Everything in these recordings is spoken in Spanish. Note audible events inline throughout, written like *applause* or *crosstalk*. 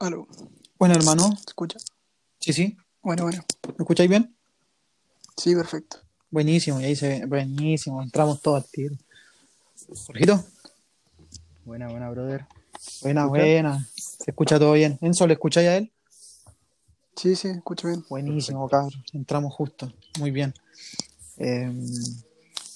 Aló. Bueno, hermano. ¿Se escucha? Sí, sí. Bueno, bueno. ¿Me escucháis bien? Sí, perfecto. Buenísimo, y ahí se ve. Buenísimo. Entramos todos al tiro. Jorgito. Buena, buena, brother. Buena, buena. Se escucha todo bien. Enzo, ¿le escucháis a él? Sí, sí, escucho bien. Buenísimo, cabrón. Entramos justo. Muy bien. Eh,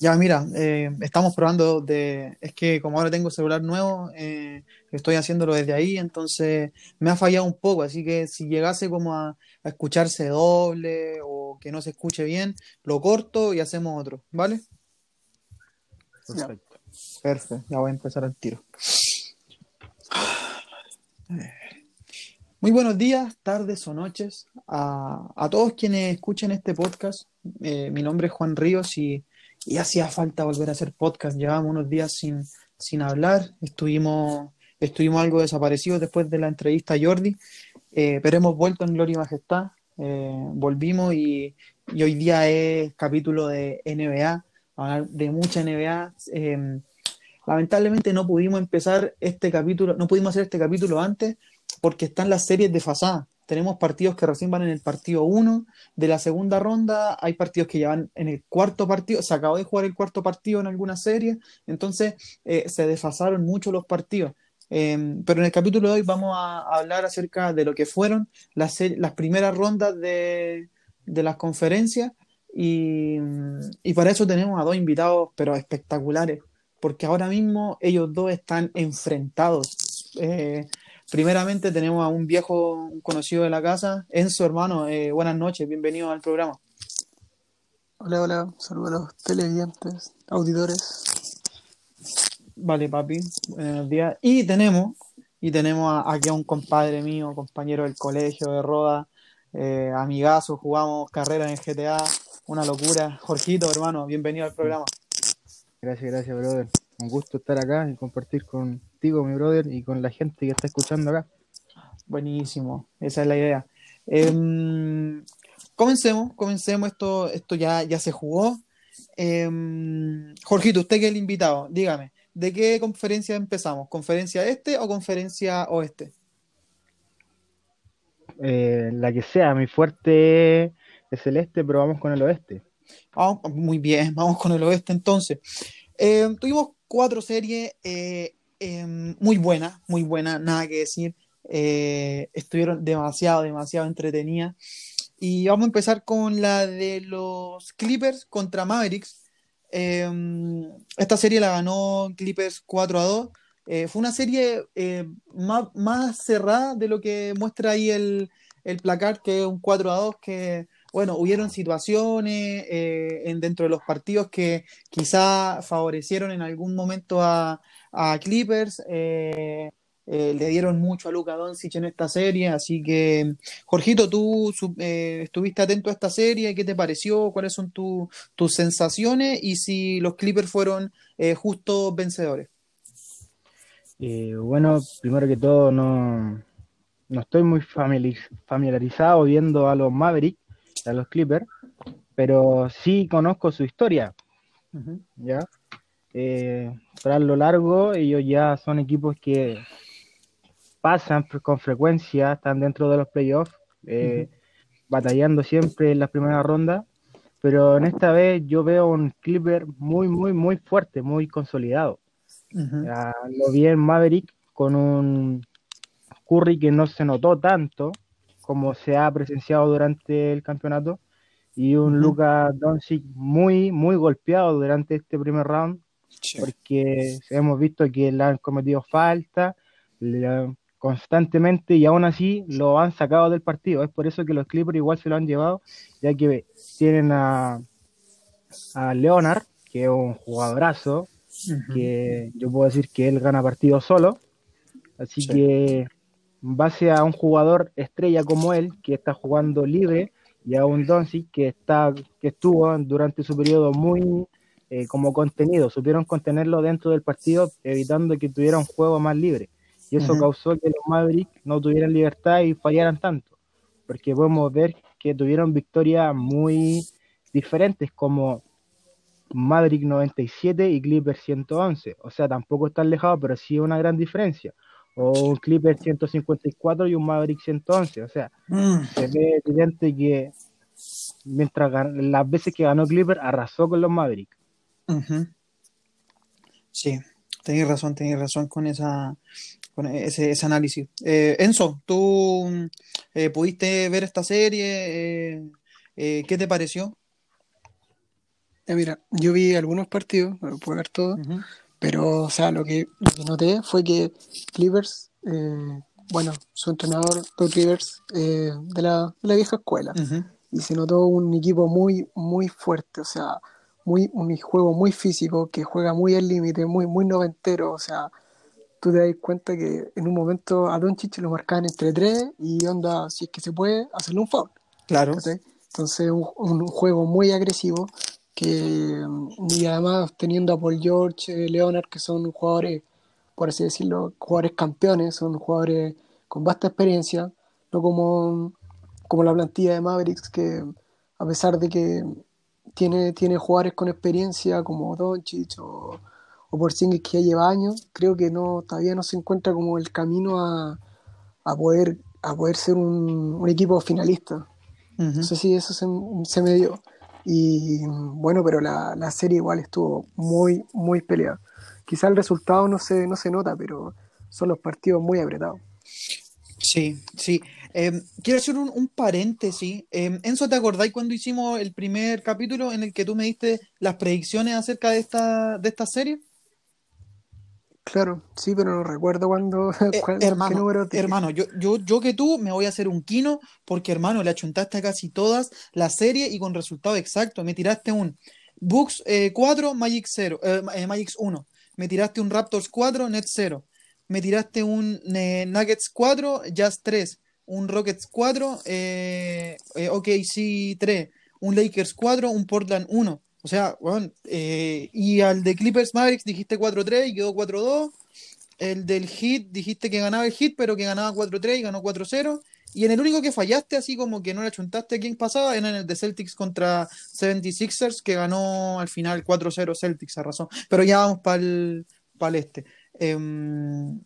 ya, mira, eh, estamos probando de... Es que como ahora tengo celular nuevo, eh, estoy haciéndolo desde ahí, entonces me ha fallado un poco, así que si llegase como a, a escucharse doble o que no se escuche bien, lo corto y hacemos otro, ¿vale? Perfecto. Perfecto, ya voy a empezar al tiro. Muy buenos días, tardes o noches a, a todos quienes escuchen este podcast. Eh, mi nombre es Juan Ríos y, y hacía falta volver a hacer podcast. Llevábamos unos días sin, sin hablar, estuvimos, estuvimos algo desaparecidos después de la entrevista a Jordi, eh, pero hemos vuelto en Gloria y Majestad. Eh, volvimos y, y hoy día es capítulo de NBA, hablar de mucha NBA. Eh, lamentablemente no pudimos empezar este capítulo, no pudimos hacer este capítulo antes porque están las series desfasadas. Tenemos partidos que recién van en el partido 1 de la segunda ronda, hay partidos que ya van en el cuarto partido, se acabó de jugar el cuarto partido en alguna serie, entonces eh, se desfasaron mucho los partidos. Eh, pero en el capítulo de hoy vamos a, hablar acerca de lo que fueron las, primeras rondas de, las conferencias y, y para eso tenemos a dos invitados, pero espectaculares, porque ahora mismo ellos dos están enfrentados. Eh, primeramente tenemos a un viejo un conocido de la casa, Enzo, hermano, eh, buenas noches, bienvenido al programa. Hola, hola. Saludos a los televidentes, auditores. Vale, papi, buenos días. Y tenemos, y tenemos a- aquí a un compadre mío, compañero del colegio de Roda, eh, amigazo, jugamos carrera en GTA, una locura. Jorgito, hermano, bienvenido al programa. Gracias, gracias, brother. Un gusto estar acá y compartir contigo, mi brother, y con la gente que está escuchando acá. Buenísimo, esa es la idea. Em, comencemos, comencemos, esto, esto ya, ya se jugó. Em, Jorgito, usted que es el invitado, dígame, ¿de qué conferencia empezamos? ¿Conferencia este o conferencia oeste? Eh, la que sea, mi fuerte es el este, pero vamos con el oeste. Ah, muy bien, vamos con el oeste entonces. Eh, tuvimos cuatro series eh, eh, muy buenas, muy buenas, nada que decir. Eh, estuvieron demasiado, demasiado entretenidas. Y vamos a empezar con la de los Clippers contra Mavericks. Eh, esta serie la ganó Clippers 4 a 2. Eh, fue una serie más, más cerrada de lo que muestra ahí el, el placar, que es un 4 a 2, que bueno, hubieron situaciones eh, en, dentro de los partidos que quizá favorecieron en algún momento a, Clippers. eh, eh, le dieron mucho a Luka Doncic en esta serie, así que, Jorgito, tú estuviste atento a esta serie, ¿qué te pareció? ¿Cuáles son tu- tus sensaciones? Y si los Clippers fueron justos vencedores. Bueno, primero que todo, no, no estoy muy familiariz- familiarizado viendo a los Mavericks, a los Clippers, pero sí conozco su historia. ¿ya? Eh, tras lo largo, ellos ya son equipos que pasan con frecuencia, están dentro de los playoffs, eh, batallando siempre en las primeras rondas, pero en esta vez yo veo un Clipper muy, muy, muy fuerte, muy consolidado. Ya lo vi en Maverick con un Curry que no se notó tanto como se ha presenciado durante el campeonato y un Ujú. Luka Doncic muy, muy golpeado durante este primer round porque hemos visto que le han cometido falta le constantemente y aún así lo han sacado del partido. Es por eso que los Clippers igual se lo han llevado, ya que tienen a, a Leonard, que es un jugadorazo, Ujú. que yo puedo decir que él gana partidos solo. Así Sí. que base a un jugador estrella como él, que está jugando libre, y a un Doncic que está, que estuvo durante su periodo muy eh, como contenido, supieron contenerlo dentro del partido, evitando que tuviera un juego más libre. Y eso causó que los Mavericks no tuvieran libertad y fallaran tanto. Porque podemos ver que tuvieron victorias muy diferentes, como Maverick 97 y Clippers 111. O sea, tampoco están alejados, pero sí una gran diferencia. O un Clipper 154 y un Maverick 111. O sea, Mm, se ve evidente que mientras las veces que ganó Clipper arrasó con los Mavericks. Sí, tenéis razón, tenéis razón con esa con ese, ese análisis. Eh, Enzo, ¿tú eh, pudiste ver esta serie? Eh, eh, ¿qué te pareció? Mira, yo vi algunos partidos, no puedo ver todo, Ujú, pero o sea, lo que, lo que noté fue que Clippers, eh, bueno, su entrenador, Doug Rivers, eh, de la, de la vieja escuela, ujú. y se notó un equipo muy, muy fuerte, o sea, muy, un juego muy físico, que juega muy al límite, muy, muy noventero, o sea, tú te das cuenta que en un momento a Doncic lo marcaban entre tres y onda, si es que se puede, hacerle un foul. Claro. ¿cachai? Entonces, un, un juego muy agresivo que, y además teniendo a Paul George, eh, Leonard, que son jugadores, por así decirlo, jugadores campeones, son jugadores con vasta experiencia, no como, como la plantilla de Mavericks, que a pesar de que tiene, tiene jugadores con experiencia como Doncic o, o Porzingis que ya lleva años, creo que no todavía no se encuentra como el camino a, a poder, a poder ser un, un equipo finalista. Ujú. No sé si eso se, se me dio. Y bueno, pero la, la serie igual estuvo muy, muy peleada. Quizá el resultado no se, no se nota, pero son los partidos muy apretados. Sí, sí. Eh, quiero hacer un, un paréntesis. Eh, Enzo, ¿te acordáis cuando hicimos el primer capítulo en el que tú me diste las predicciones acerca de esta, de esta serie? Claro, sí, pero no recuerdo cuándo, *laughs* Eh, cuál- qué hermano, hermano, yo, yo, yo que tú me voy a hacer un quino porque, hermano, le achuntaste a casi todas la serie y con resultado exacto. Me tiraste un Bucks eh, 4, Magic 0, eh, eh, Magic 1. Me tiraste un Raptors 4, Nets 0. Me tiraste un eh, Nuggets 4, Jazz 3. Un Rockets 4, eh, eh, OKC 3. Un Lakers 4, un Portland 1. O sea, weón, eh, y al de Clippers Mavericks dijiste 4-3 y quedó 4-2. El del Heat, dijiste que ganaba el Heat, pero que ganaba 4-3 y ganó 4-0. Y en el único que fallaste, así como que no le achuntaste a quién pasaba, era en el de Celtics contra 76ers, que ganó al final 4-0 Celtics, a razón. Pero ya vamos para el, este. Em,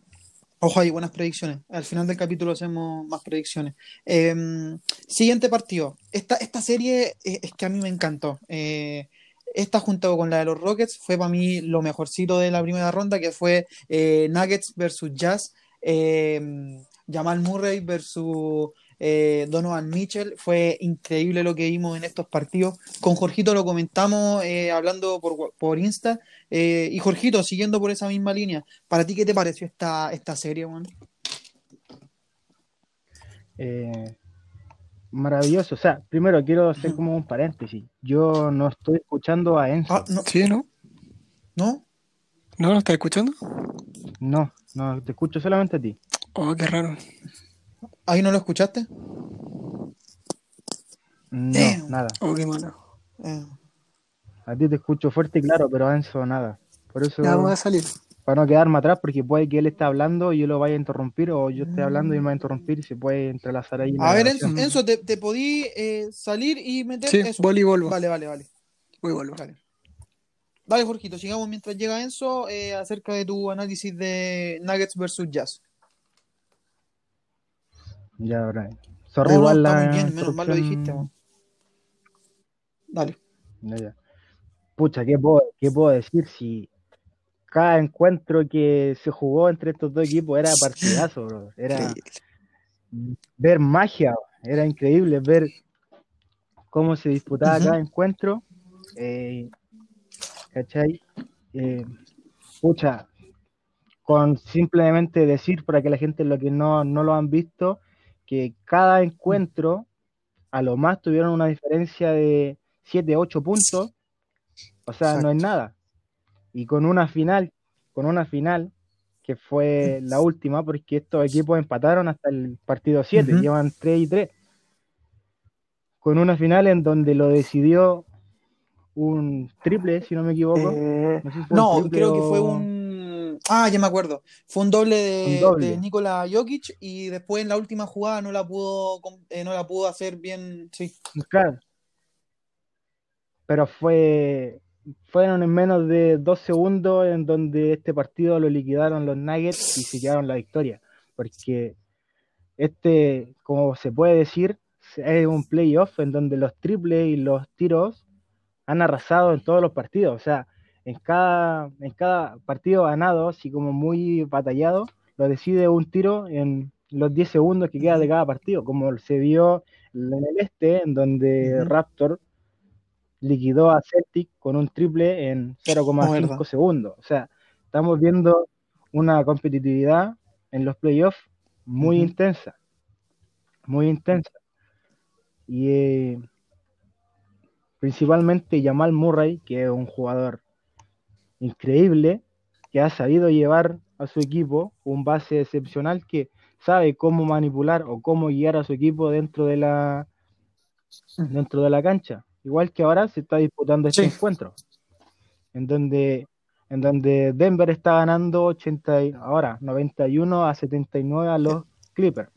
ojo, hay buenas predicciones. Al final del capítulo hacemos más predicciones. Em, siguiente partido. Esta, esta serie eh, es que a mí me encantó. Eh, esta junto con la de los Rockets fue para mí lo mejorcito de la primera ronda, que fue eh, Nuggets versus Jazz, eh, Jamal Murray versus eh, Donovan Mitchell. Fue increíble lo que vimos en estos partidos. Con Jorgito lo comentamos eh, hablando por, por Insta. y Jorgito, siguiendo por esa misma línea, ¿para ti qué te pareció esta, esta serie, man? Maravilloso. O sea, primero quiero hacer como un paréntesis. Yo no estoy escuchando a Enzo. Ah, no, ¿Sí, no? ¿no? ¿No lo estás escuchando? No, no, te escucho solamente a ti. Oh, qué raro. ¿Ahí no lo escuchaste? No, nada. Oh, qué malo. Eh, A ti te escucho fuerte y claro, pero a Enzo nada. Por eso, Ya vamos a salir. Para no quedarme atrás, porque puede que él esté hablando y yo lo vaya a interrumpir, o yo esté hablando y él me va a interrumpir y se puede entrelazar ahí. A ver, Enzo, ¿te, te podí eh, salir y meter Sí, eso? voleibol. Vale, vale, vale. Voy, vuelvo. Dale. Dale, Jorgito, sigamos mientras llega Enzo eh, acerca de tu análisis de Nuggets versus Jazz. Ya, ahora. Sorry, No, no, igual está la muy bien, menos mal lo dijiste, weón. Dale. Ya, ya. Pucha, ¿qué puedo, qué puedo decir si cada encuentro que se jugó entre estos dos equipos era partidazo, bro? Era ver magia, era increíble ver cómo se disputaba cada encuentro. eh, ¿Cachai? Eh, pucha, con simplemente decir para que la gente lo que no, no lo han visto, que cada encuentro a lo más tuvieron una diferencia de 7, 8 puntos, o sea, no es nada. Y con una final, con una final que fue la *laughs* última, porque estos equipos empataron hasta el partido 7, Ujú. llevan 3 y 3. Con una final en donde lo decidió un triple, si no me equivoco. Eh, No sé si creo que fue un. Ah, ya me acuerdo. Fue un doble de, Un doble. de Nikola Jokic y después en la última jugada no la pudo, eh, no la pudo hacer bien. Sí. Claro. Pero fue, fueron en menos de dos segundos en donde este partido lo liquidaron los Nuggets y se llevaron la victoria. porque este, como se puede decir, es un playoff en donde los triples y los tiros han arrasado en todos los partidos. O sea, en cada, en cada partido ganado, así como muy batallado, lo decide un tiro en los 10 segundos que queda de cada partido, como se vio en el este, en donde Raptor liquidó a Celtic con un triple en 0,5 segundos. O sea, estamos viendo una competitividad en los playoffs muy intensa, muy intensa. Y eh, principalmente Jamal Murray, que es un jugador increíble, que ha sabido llevar a su equipo un base excepcional que sabe cómo manipular o cómo guiar a su equipo dentro de la dentro de la cancha. Igual que ahora se está disputando este encuentro, en donde en donde Denver está ganando 80 ahora 91 a 79 a los Clippers.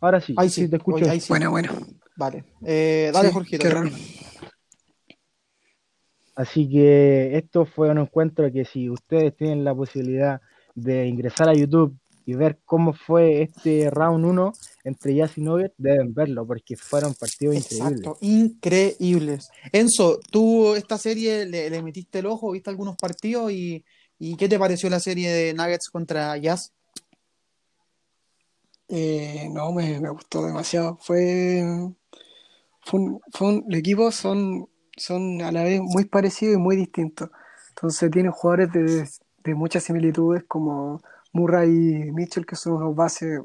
Ahora sí, ahí sí, te escucho. Bueno, bueno. Vale. Eh, dale, Jorge. Así que esto fue un encuentro que si ustedes tienen la posibilidad de ingresar a YouTube y ver cómo fue este round 1 entre Jazz y Nugget, deben verlo porque fueron partidos increíbles. Increíbles. Enzo, tú esta serie le, metiste el ojo, viste algunos partidos y, ¿qué te pareció la serie de Nuggets contra Jazz? Eh, no, me, gustó demasiado. Fue, fue, un, el equipo son son a la vez muy parecidos y muy distintos. Entonces tienen jugadores de, de muchas similitudes como Murray y Mitchell, que son unos bases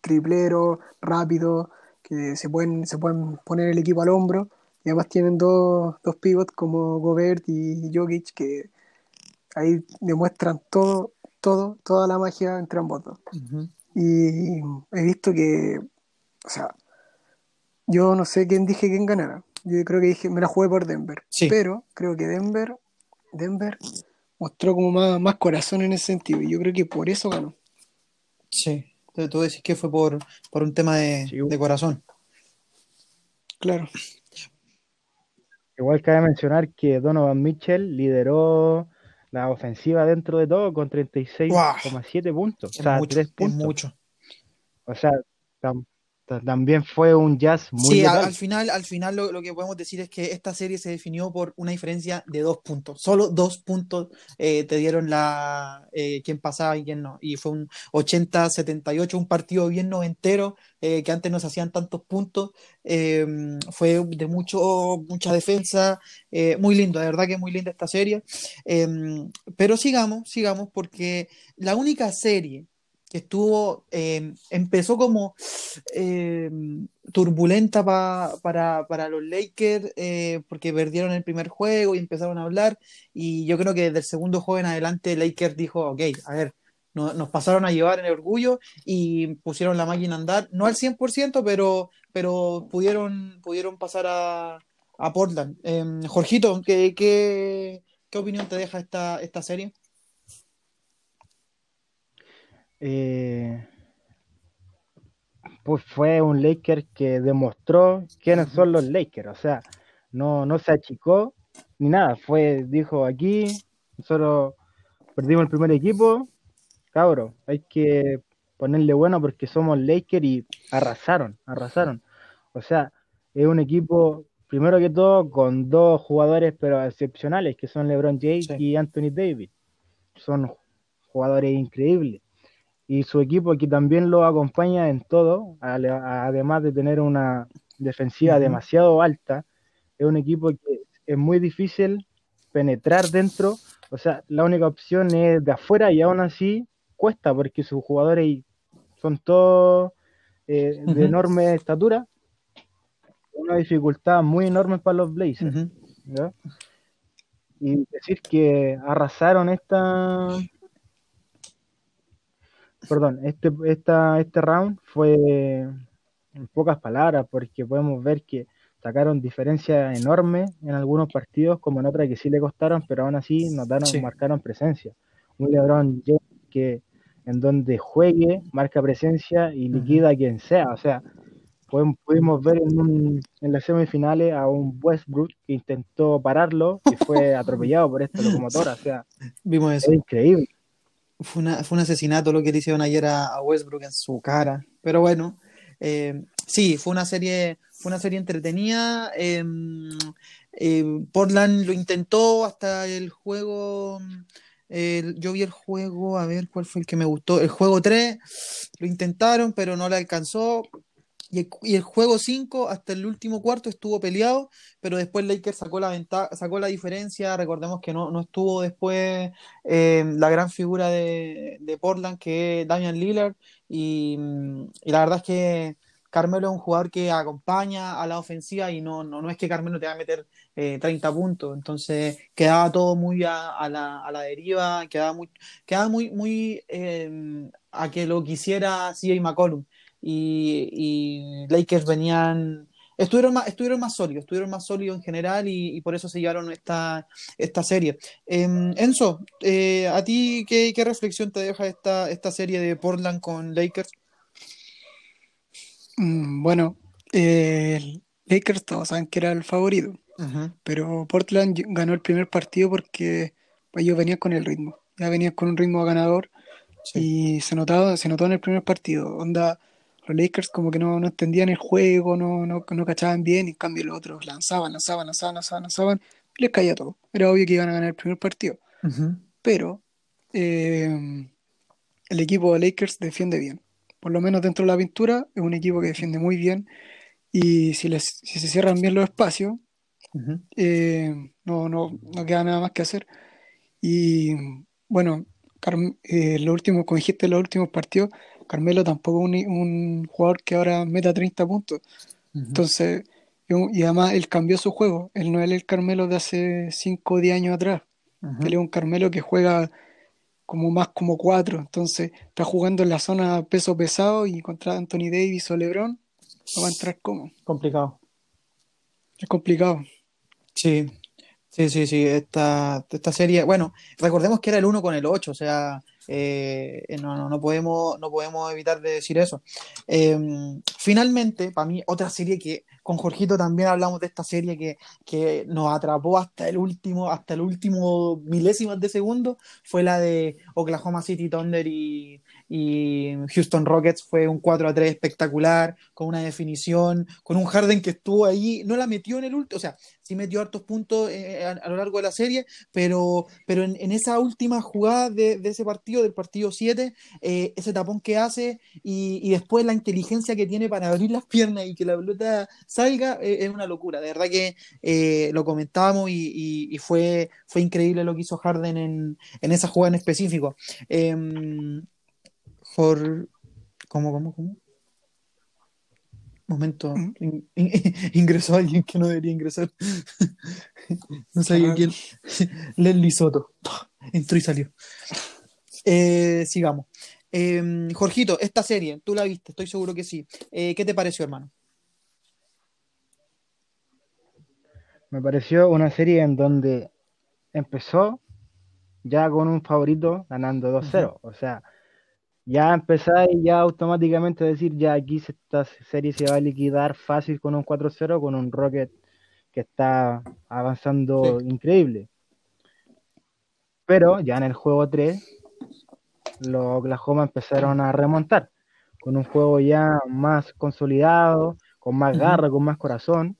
tripleros, rápidos, que se pueden, se pueden poner el equipo al hombro. Y además tienen dos, dos pivots como Gobert y Jokic que ahí demuestran todo, todo, toda la magia entre ambos dos. Y he visto que, o sea, yo no sé quién dije quién ganara. Yo creo que dije, me la jugué por Denver. Pero creo que Denver, Denver mostró como más, más corazón en ese sentido. Y yo creo que por eso ganó. Sí. Entonces tú decís que fue por, por un tema de, de corazón. Claro. Igual cabe mencionar que Donovan Mitchell lideró la ofensiva dentro de todo con 36,7 puntos. o sea, 3 puntos. mucho. O sea, también fue un jazz muy sí al, final al final lo, que podemos decir es que esta serie se definió por una diferencia de dos puntos. Solo dos puntos eh, te dieron la eh, quién pasaba y quién no. Y fue un 80-78 un partido bien noventero eh, que antes no se hacían tantos puntos. Em, fue de mucho mucha defensa muy lindo de verdad que muy linda esta serie. Em, pero sigamos sigamos porque la única serie estuvo, em, empezó como em, turbulenta para, para, los Lakers eh, porque perdieron el primer juego y empezaron a hablar y yo creo que desde el segundo juego en adelante Lakers dijo, ok, a ver, nos pasaron a llevar en el orgullo y pusieron la máquina a andar, no al 100%, pero, pero pudieron, pudieron pasar a, a Portland. Em, Jorgito, ¿qué, qué, qué opinión te deja esta, esta serie? Eh, pues fue un Laker que demostró quiénes son los Lakers, o sea, no, no se achicó ni nada, fue, dijo aquí, nosotros perdimos el primer equipo, cabro, hay que ponerle bueno porque somos Lakers y arrasaron, arrasaron. O sea, es un equipo, primero que todo, con dos jugadores pero excepcionales, que son LeBron James y Anthony Davis. Son jugadores increíbles y su equipo que también lo acompaña en todo, además de tener una defensiva demasiado alta, es un equipo que es muy difícil penetrar dentro, o sea, la única opción es de afuera y aún así cuesta porque sus jugadores son todos eh, de enorme estatura, una dificultad muy enorme para los Blazers. Y decir que arrasaron esta perdón, este, esta, este round fue en pocas palabras, porque podemos ver que sacaron diferencias enormes en algunos partidos, como en otras que sí le costaron, pero aún así notaron, marcaron presencia. Un LeBron que en donde juegue, marca presencia y liquida a quien sea. O sea, pudimos ver en, en las semifinales a un Westbrook que intentó pararlo y fue *laughs* atropellado por esta locomotora. O sea, Vimos eso. es increíble. Fue, un asesinato lo que le hicieron ayer a, Westbrook en su cara. Pero bueno, eh, sí, fue una serie, fue una serie entretenida. eh, eh, Portland lo intentó hasta el juego. yo vi el juego, a ver cuál fue el que me gustó. El juego 3 lo intentaron, pero no le alcanzó. Y el, juego 5 hasta el último cuarto estuvo peleado, pero después Lakers sacó la ventaja, sacó la diferencia. Recordemos que no, no estuvo después eh, la gran figura de, de Portland, que es Damian Lillard. Y, mm, y la verdad es que Carmelo es un jugador que acompaña a la ofensiva y no, no, no es que Carmelo te va a meter eh, 30 puntos. Entonces quedaba todo muy a, a la, a la deriva, quedaba muy, quedaba muy, muy eh, a que lo quisiera CJ McCollum. Y, y Lakers venían, estuvieron más, estuvieron más sólidos, estuvieron más sólidos en general y, y por eso se llevaron esta, esta serie. Eh, Enzo, eh, ¿a ti qué, qué reflexión te deja esta, esta serie de Portland con Lakers? Mm, Bueno, eh, Lakers todos saben que era el favorito, Ujú, pero Portland ganó el primer partido porque ellos venían con el ritmo, ya venían con un ritmo ganador Sí. y se notaba, se notó en el primer partido. Onda, los Lakers como que no, no entendían el juego, no, no, no cachaban bien, y en cambio los otros lanzaban, lanzaban, lanzaban, lanzaban, lanzaban, y les caía todo. Era obvio que iban a ganar el primer partido, Ujú, pero eh, el equipo de Lakers defiende bien. Por lo menos dentro de la pintura es un equipo que defiende muy bien y si, les, si se cierran bien los espacios, ujú, eh, no, no, no queda nada más que hacer. Y bueno, eh, lo último, como dijiste, los últimos partidos, Carmelo tampoco es un, un jugador que ahora meta 30 puntos. Entonces, y además él cambió su juego. Él no es el Carmelo de hace 5 o 10 años atrás. Él es un Carmelo que juega como más como 4. Entonces, está jugando en la zona peso pesado y contra Anthony Davis o LeBron, no va a entrar como. Complicado. Es complicado. Sí, sí, sí, sí. Esta, esta serie, bueno, recordemos que era el 1 con el 8, o sea, eh, no, no, no podemos, no podemos evitar de decir eso. Eh, finalmente, para mí, otra serie que con Jorgito también hablamos de esta serie que, que nos atrapó hasta el último, hasta el último milésimas de segundo, fue la de Oklahoma City Thunder y, y Houston Rockets. Fue un 4 a 3 espectacular, con una definición, con un Harden que estuvo ahí, no la metió en el último, o sea, sí metió hartos puntos eh, a, a lo largo de la serie, pero, pero en, en esa última jugada de, de ese partido, del partido 7, eh, ese tapón que hace y, y después la inteligencia que tiene para abrir las piernas y que la pelota salga, eh, es una locura. De verdad que eh, lo comentábamos y, y- fue, fue increíble lo que hizo Harden en, en esa jugada en específico. Em, Jor- ¿Cómo, cómo, cómo? Momento, Mm. in- in- *laughs* ingresó alguien que no debería ingresar. *laughs* No sabía raro. quién. *laughs* Leslie Soto. Entró y salió. Eh, sigamos. Eh, Jorgito, esta serie, tú la viste, estoy seguro que sí. Eh, ¿qué te pareció, hermano? Me pareció una serie en donde empezó ya con un favorito ganando 2-0. O sea, ya empezáis ya automáticamente a decir, ya aquí se- esta serie se va a liquidar fácil con un 4-0, con un Rocket que está avanzando increíble. Pero ya en el juego 3, los Oklahoma empezaron a remontar, con un juego ya más consolidado, con más garra, con más corazón,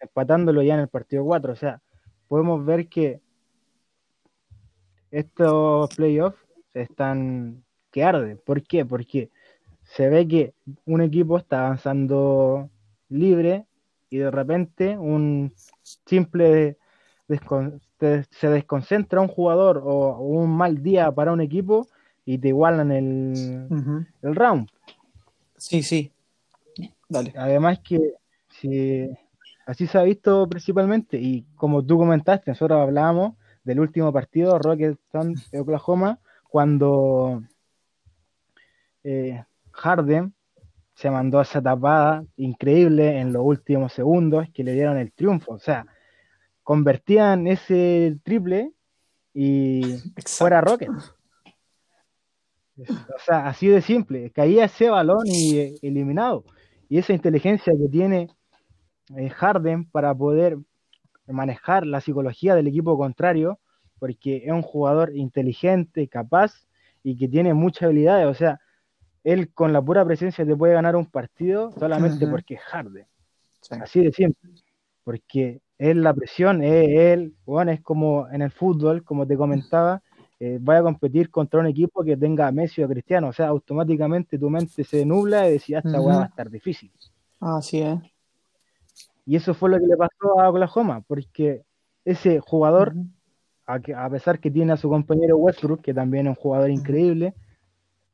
empatándolo ya en el partido 4. O sea, podemos ver que estos playoffs están que arden. ¿Por qué? Porque se ve que un equipo está avanzando libre y de repente un simple descon- se desconcentra un jugador o, un mal día para un equipo y te igualan el, el round. Sí, sí. Dale. Además que si así se ha visto principalmente y como tú comentaste, nosotros hablábamos del último partido Rockets Oklahoma cuando eh, Harden se mandó esa tapada increíble en los últimos segundos que le dieron el triunfo. O sea, convertían ese triple y fuera Rockets. O sea, así de simple. Caía ese balón y eh, eliminado. Y esa inteligencia que tiene eh, Harden para poder manejar la psicología del equipo contrario porque es un jugador inteligente, capaz y que tiene muchas habilidades. O sea, él con la pura presencia te puede ganar un partido solamente porque es Harden. Así de simple. Porque es la presión, es él, bueno, es como en el fútbol, como te comentaba, eh, vaya a competir contra un equipo que tenga a Messi o Cristiano, o sea, automáticamente tu mente se nubla y decía, esta va a estar difícil. Así es. Y eso fue lo que le pasó a Oklahoma, porque ese jugador, a, pesar que tiene a su compañero Westbrook, que también es un jugador increíble,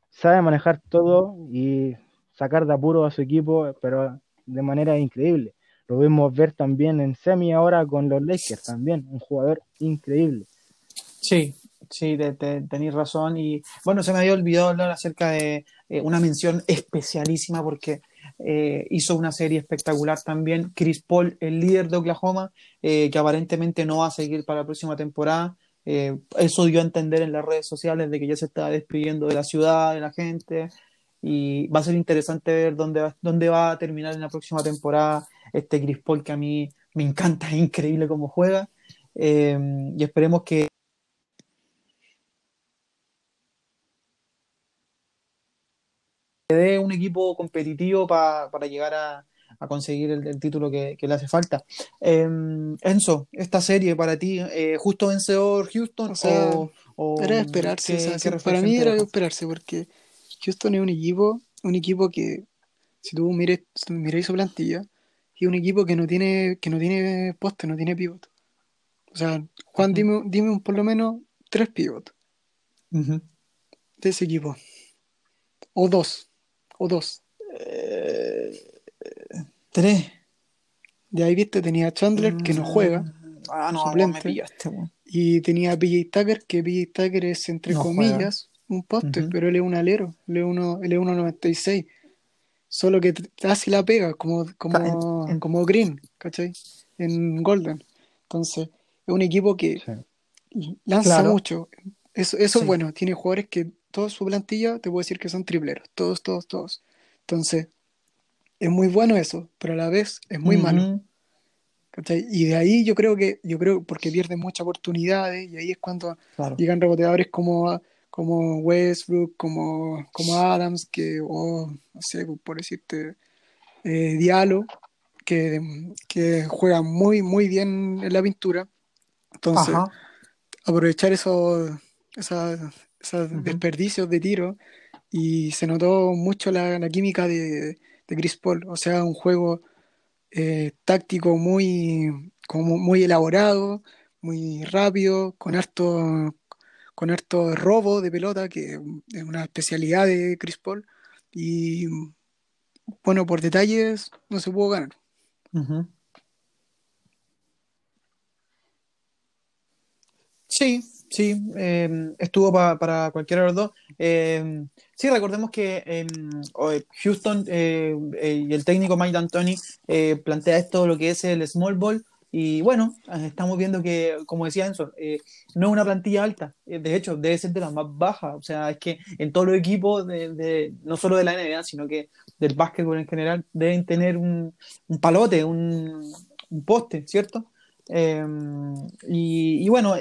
sabe manejar todo y sacar de apuro a su equipo, pero de manera increíble. Lo vemos ver también en semi ahora con los Lakers, también, un jugador increíble. Sí, sí, tenéis razón. Y bueno, se me había olvidado hablar acerca de eh, una mención especialísima porque eh, hizo una serie espectacular también. Chris Paul, el líder de Oklahoma, eh, que aparentemente no va a seguir para la próxima temporada. Eh, eso dio a entender en las redes sociales de que ya se estaba despidiendo de la ciudad, de la gente. Y va a ser interesante ver dónde va, dónde va a terminar en la próxima temporada este Chris Paul que a mí me encanta, *laughs* es increíble cómo juega. y esperemos que dé un equipo competitivo para llegar a, conseguir el, título que, le hace falta. Em, Enzo, esta serie para ti, eh, justo vencedor Houston o, era de esperarse, para mí era de esperarse porque Houston es un equipo, un equipo que si tú mires, miráis su plantilla, es un equipo que no tiene, que no tiene poste, no tiene pivot. O sea, Juan, dime, dime por lo menos tres pivot de ese equipo. O dos o dos. Eh, tres. De ahí viste, tenía Chandler que no juega. Ah, no, suplente, y tenía a PJ Tucker, que PJ Tucker es entre comillas un poste, pero él es un alero, él es, uno, él es 1.96. Solo que hace la pega, como, como, como Green, ¿cachai? En Golden. Entonces, es un equipo que lanza mucho. Eso, eso es bueno, tiene jugadores que toda su plantilla, te puedo decir que son tripleros, todos, todos, todos. Entonces, es muy bueno eso, pero a la vez es muy malo. Y de ahí yo creo que, yo creo, porque pierden muchas oportunidades, y ahí es cuando llegan reboteadores como, como Westbrook, como, como Adams, que, o no sé, por decirte, eh, Diallo, que, que juegan muy, muy bien en la pintura. Entonces, aprovechar eso, esa, desperdicios de tiro y se notó mucho la, química de, de, Chris Paul, o sea, un juego eh, táctico muy, como muy elaborado, muy rápido, con harto, con harto robo de pelota, que es una especialidad de Chris Paul, y bueno, por detalles no se pudo ganar. Sí, Sí, em, estuvo para cualquiera de los dos. Em, sí, recordemos que em, Houston eh, eh, y el técnico Mike D'Antoni eh, plantea esto, lo que es el small ball. Y bueno, estamos viendo que, como decía Enzo, no es una plantilla alta. de hecho, debe ser de las más bajas. O sea, es que en todos los equipos, de, no solo de la NBA, sino que del básquetbol en general, deben tener un, palote, un, un poste, ¿cierto? Em, y, bueno,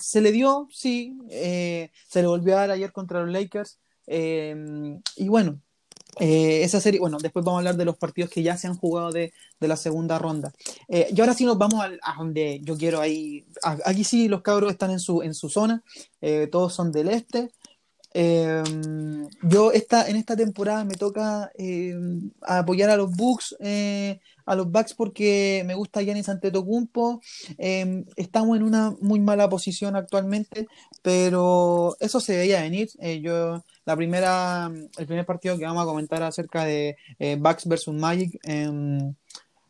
se le dio, sí, eh, se le volvió a dar ayer contra los Lakers. Em, y bueno, eh, esa serie, bueno, después vamos a hablar de los partidos que ya se han jugado de, la segunda ronda. Eh, y ahora sí nos vamos a, donde yo quiero ahí. aquí sí los cabros están en su, en su zona, todos son del este. Em, yo esta, en esta temporada me toca apoyar a los Bucks a los Bucks porque me gusta Giannis Antetokounmpo. Eh, estamos en una muy mala posición actualmente, pero eso se veía venir. Eh, yo la primera, el primer partido que vamos a comentar acerca de eh, Bucks versus Magic.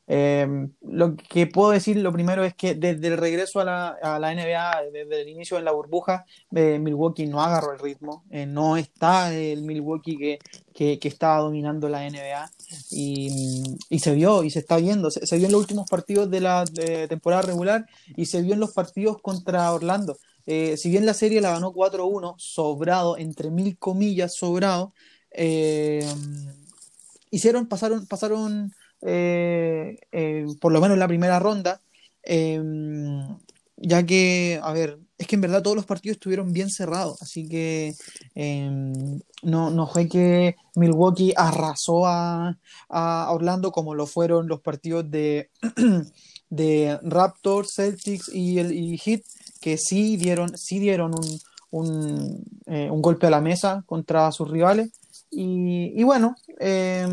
Em, Em, lo que puedo decir, lo primero es que desde el regreso a la, a la NBA, desde el inicio de la burbuja, eh, Milwaukee no agarró el ritmo, eh, no está el Milwaukee que, que, que, estaba dominando la NBA y, y, se vio y se está viendo, se, vio en los últimos partidos de la temporada regular y se vio en los partidos contra Orlando. Eh, si bien la serie la ganó 4-1, sobrado, entre mil comillas, sobrado, hicieron, pasaron, pasaron eh, eh, por lo menos en la primera ronda, em, ya que, a ver, es que en verdad todos los partidos estuvieron bien cerrados, así que em, no, no fue que Milwaukee arrasó a, Orlando como lo fueron los partidos de, *clears throat* de Raptors, Celtics y, el, Heat, que sí dieron, sí dieron un, un, eh, un golpe a la mesa contra sus rivales. Y, y bueno, eh,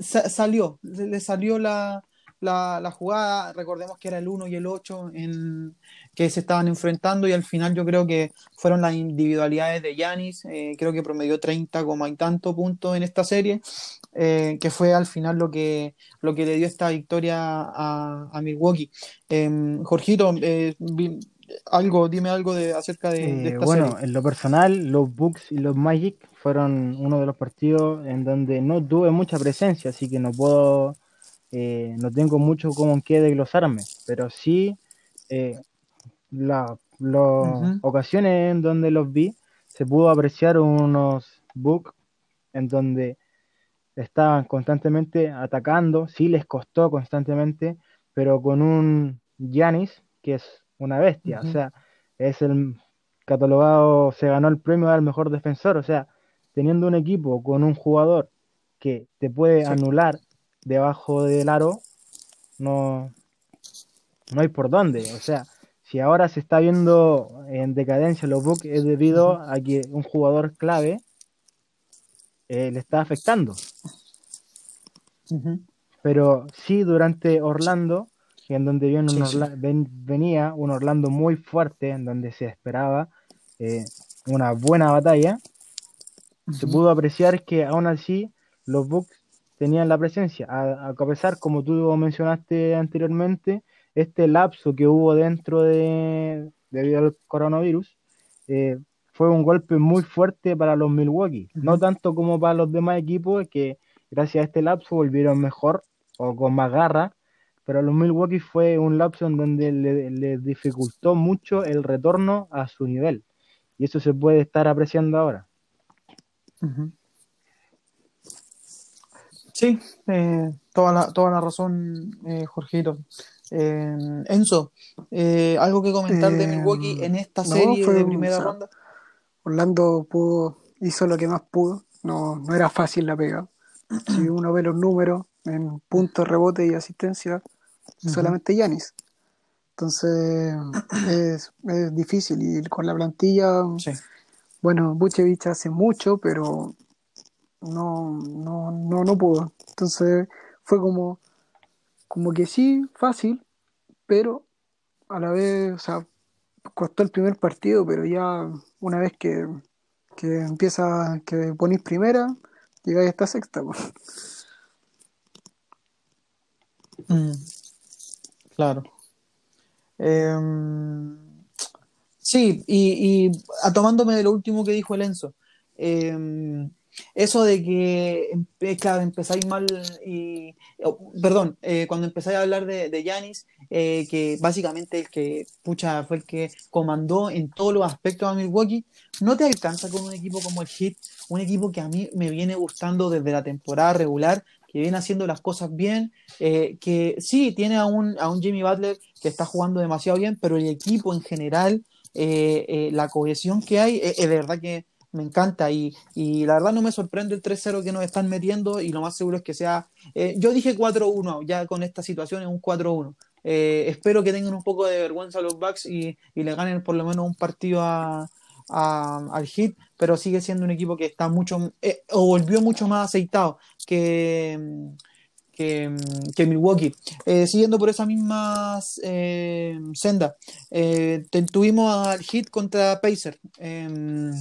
sa salió, le salió la, la, jugada. Recordemos que era el 1 y el 8 en, que se estaban enfrentando y al final yo creo que fueron las individualidades de Yanis. Eh, creo que promedió 30, y tanto puntos en esta serie, eh, que fue al final lo que, lo que le dio esta victoria a, a Milwaukee. Em, Jorgito, eh, algo, dime algo de, acerca de, de esta bueno, serie. en lo personal, los Bucks y los Magic fueron uno de los partidos en donde no tuve mucha presencia, así que no puedo, eh, no tengo mucho como en qué desglosarme, pero sí eh, las uh -huh. ocasiones en donde los vi, se pudo apreciar unos Bucks en donde estaban constantemente atacando, sí les costó constantemente, pero con un Yanis que es una bestia, uh -huh. o sea, es el catalogado, se ganó el premio al mejor defensor, o sea, teniendo un equipo con un jugador que te puede sí. anular debajo del aro, no, no hay por dónde. O sea, si ahora se está viendo en decadencia los Bucks es debido uh -huh. a que un jugador clave eh, le está afectando. Uh -huh. Pero sí durante Orlando, en donde viene un sí, Orla sí. Ven, venía un Orlando muy fuerte, en donde se esperaba eh, una buena batalla, se pudo apreciar que aún así los Bucks tenían la presencia, a, a, pesar, como tú mencionaste anteriormente, este lapso que hubo dentro de debido al coronavirus, eh, fue un golpe muy fuerte para los Milwaukee, uh -huh. no tanto como para los demás equipos que gracias a este lapso volvieron mejor o con más garra, pero a los Milwaukee fue un lapso en donde le dificultó mucho el retorno a su nivel, y eso se puede estar apreciando ahora. Uh -huh. Sí, eh, toda, la, toda la razón, eh, Jorgito. Eh, Enzo, ¿algo que comentar de Milwaukee en esta serie no, de primera o sea, ronda? Orlando pudo, hizo lo que más pudo, no, no era fácil la pega. Si *clears throat* uno ve los números en puntos, rebote y asistencia, uh -huh. solamente Yanis. Entonces *clears throat* es, es, difícil y con la plantilla sí. Bueno, Buchevich hace mucho, pero no, no, no, no pudo. Entonces fue como, como que sí, fácil, pero a la vez, o sea, costó el primer partido, pero ya una vez que, que empieza, que ponís primera, llegáis hasta sexta. Mm, claro. Eh, Sí, y, y a, tomándome de lo último que dijo el Enzo, eh, eso de que, empezáis mal y, oh, perdón, eh, cuando empezáis a hablar de Yanis, eh, que básicamente el que, pucha, fue el que comandó en todos los aspectos a Milwaukee, no te alcanza con un equipo como el Heat, un equipo que a mí me viene gustando desde la temporada regular, que viene haciendo las cosas bien, eh, que sí, tiene a un, a un Jimmy Butler que está jugando demasiado bien, pero el equipo en general eh, eh, la cohesión que hay es, es, de verdad que me encanta y, y, la verdad no me sorprende el 3-0 que nos están metiendo y lo más seguro es que sea, eh, yo dije 4-1, ya con esta situación es un 4-1. Eh, espero que tengan un poco de vergüenza los Bucks y, y le ganen por lo menos un partido a, al Heat, pero sigue siendo un equipo que está mucho, eh, o volvió mucho más aceitado que que, Milwaukee. Eh, siguiendo por esa misma eh, senda, tuvimos al hit contra Pacer. Em,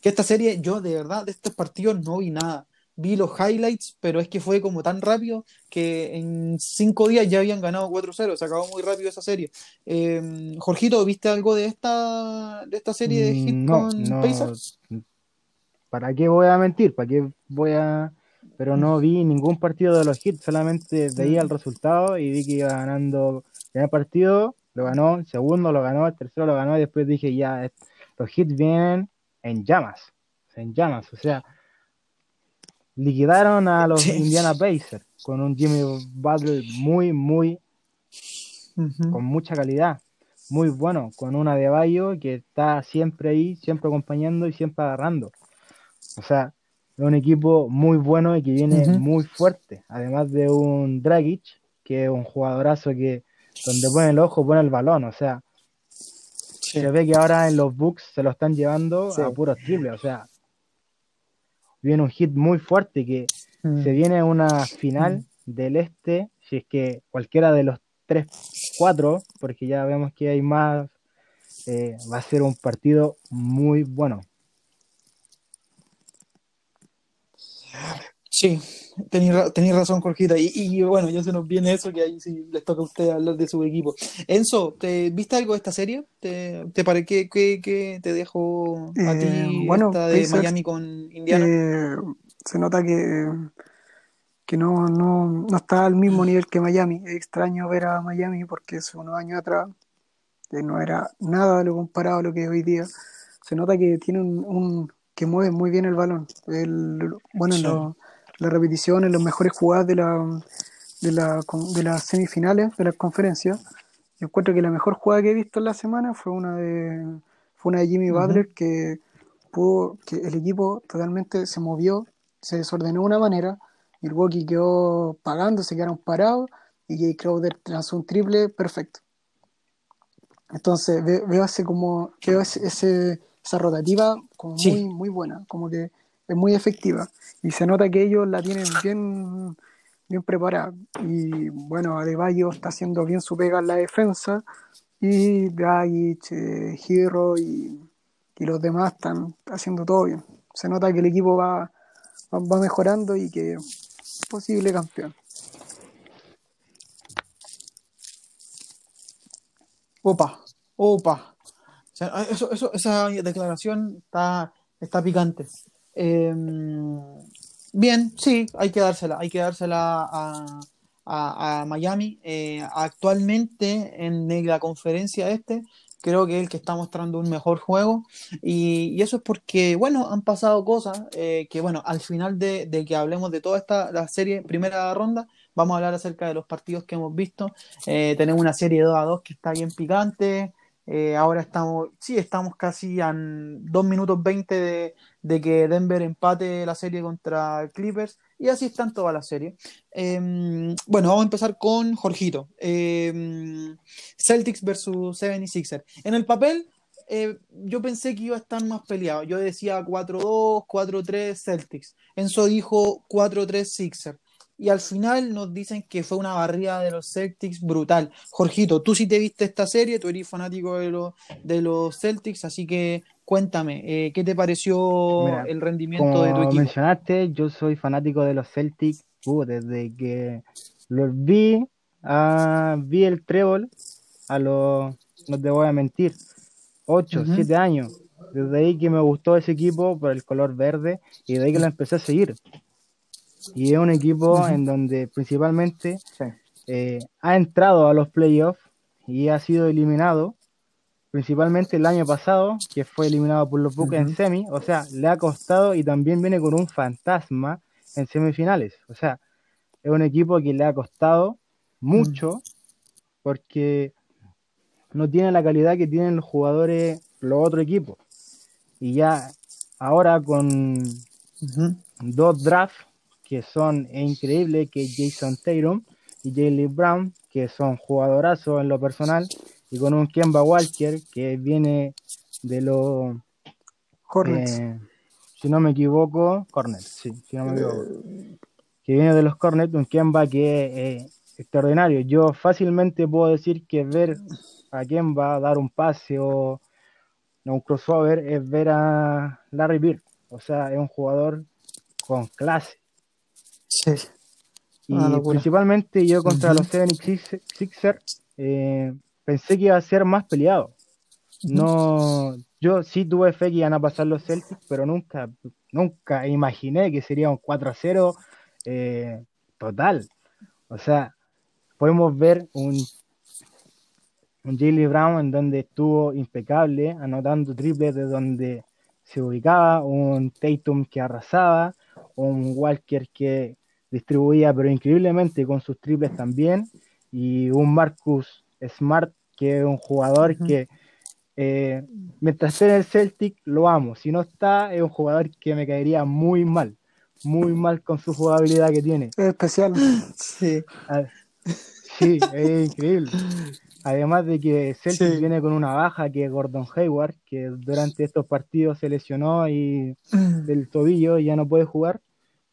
que esta serie, yo de verdad de estos partidos no vi nada. Vi los highlights, pero es que fue como tan rápido que en cinco días ya habían ganado 4-0. Se acabó muy rápido esa serie. Em, Jorgito, ¿viste algo de esta, de esta serie de hit no, con no. Pacers? ¿Para qué voy a mentir? ¿Para qué voy a.? pero no vi ningún partido de los hits, solamente veía el resultado y vi que iba ganando el primer partido, lo ganó, el segundo lo ganó, el tercero lo ganó y después dije ya, los hits vienen en llamas, en llamas, o sea, liquidaron a los *laughs* sí. Indiana Pacers con un Jimmy Butler muy, muy, uh -huh. con mucha calidad, muy bueno, con una de Bayo que está siempre ahí, siempre acompañando y siempre agarrando. O sea, es un equipo muy bueno y que viene muy fuerte. Además de un Dragic, que es un jugadorazo que donde pone el ojo pone el balón. O sea, Sí. se ve que ahora en los Bucks se lo están llevando Sí. a puros triples. O sea, viene un hit muy fuerte que Mm. se viene una final del este, si es que cualquiera de los tres, cuatro, porque ya vemos que hay más, eh, va a ser un partido muy bueno. Sí, tenéis ra- tenéis razón, Jorgita. Y, y bueno, ya se nos viene eso, que ahí sí les toca a usted hablar de su equipo. Enzo, ¿te, ¿viste algo de esta serie? ¿Te, te pare qué, qué- qué te dejo a Eh, ti bueno, esta de Pacers, Miami con Indiana? Eh, se nota que, que no, no, no está al mismo nivel que Miami. Es extraño ver a Miami porque hace unos años atrás eh, no era nada de lo comparado a lo que es hoy día. Se nota que tiene un, un- que mueve muy bien el balón. El, bueno, en Sí. Las repeticiones, las mejores jugadas de la, de la, de las semifinales de las conferencias. Yo encuentro que la mejor jugada que he visto en la semana fue una de fue una de Jimmy. Butler que pudo, que el equipo totalmente se movió, se desordenó de una manera, Milwaukee quedó pagando, se quedaron parados y Jay Crowder lanzó un triple perfecto. Entonces ve- veo ese como veo ese, ese- esa rotativa como Sí. muy muy buena, como que es muy efectiva y se nota que ellos la tienen bien bien preparada y bueno Adebayo está haciendo bien su pega en la defensa y Dragic, eh, Hero y, y los demás están haciendo todo bien. Se nota que el equipo va, va, mejorando y que es posible campeón. Opa, opa. Eso, esa declaración está, está picante. Eh, bien, sí, hay que dársela, hay que dársela a, a- Miami. Eh, actualmente en la conferencia este, creo que es el que está mostrando un mejor juego. Y, y eso es porque, bueno, han pasado cosas eh, que, bueno, al final de, de que hablemos de toda esta la serie, primera ronda, vamos a hablar acerca de los partidos que hemos visto. Eh, tenemos una serie 2 a 2 que está bien picante. Ahora estamos, sí, estamos casi a 2 minutos 20 de, de que Denver empate la serie contra Clippers. Y así están todas las series. Eh, bueno, vamos a empezar con Jorgito. Eh, Celtics versus 76ers. En el papel, eh, yo pensé que iba a estar más peleado. Yo decía 4-2, 4-3 Celtics. Enzo dijo 4-3 Sixers. Y al final nos dicen que fue una barrida de los Celtics brutal. Jorgito, tú sí te viste esta serie, tú eres fanático de, de los Celtics, así que cuéntame, eh, ¿qué te pareció Mira, el rendimiento de tu Como equipo? mencionaste, yo soy fanático de los Celtics uh, desde que los vi, ah, vi el trébol a los, no te voy a mentir, 8, Ujú. 7 años. Desde ahí que me gustó ese equipo por el color verde y de ahí que lo empecé a seguir. Y es un equipo en donde principalmente Sí. eh, ha entrado a los playoffs y ha sido eliminado, principalmente el año pasado, que fue eliminado por los Bucks en semi, o sea, le ha costado y también viene con un fantasma en semifinales, o sea, es un equipo que le ha costado mucho porque no tiene la calidad que tienen los jugadores, los otros equipos. Y ya ahora con dos drafts que son increíbles, que es Jason Tatum y Jalen Brown, que son jugadorazos en lo personal, y con un Kemba Walker que viene de los, Hornets. eh, si no me equivoco, Cornets, sí, si no me equivoco, que viene de los Cornets, un Kemba que es eh, extraordinario. Yo fácilmente puedo decir que ver a Kemba dar un pase o un crossover es ver a Larry Bird, o sea, es un jugador con clase. Sí. Y principalmente yo contra Ujú. los 76ers eh, pensé que iba a ser más peleado. No, yo sí tuve fe que iban a pasar los Celtics, pero nunca, nunca imaginé que sería un 4 a 0 eh, total. O sea, podemos ver un, un Jaylen Brown en donde estuvo impecable, anotando triples de donde se ubicaba, un Tatum que arrasaba, un Walker que distribuía pero increíblemente con sus triples también, y un Marcus Smart que es un jugador que eh, mientras esté en el Celtic lo amo, si no está es un jugador que me caería muy mal, muy mal con su jugabilidad que tiene. Es especial. *laughs* Sí. Ah, Sí, es increíble. Además de que Celtic Sí. viene con una baja que es Gordon Hayward, que durante estos partidos se lesionó y del tobillo y ya no puede jugar.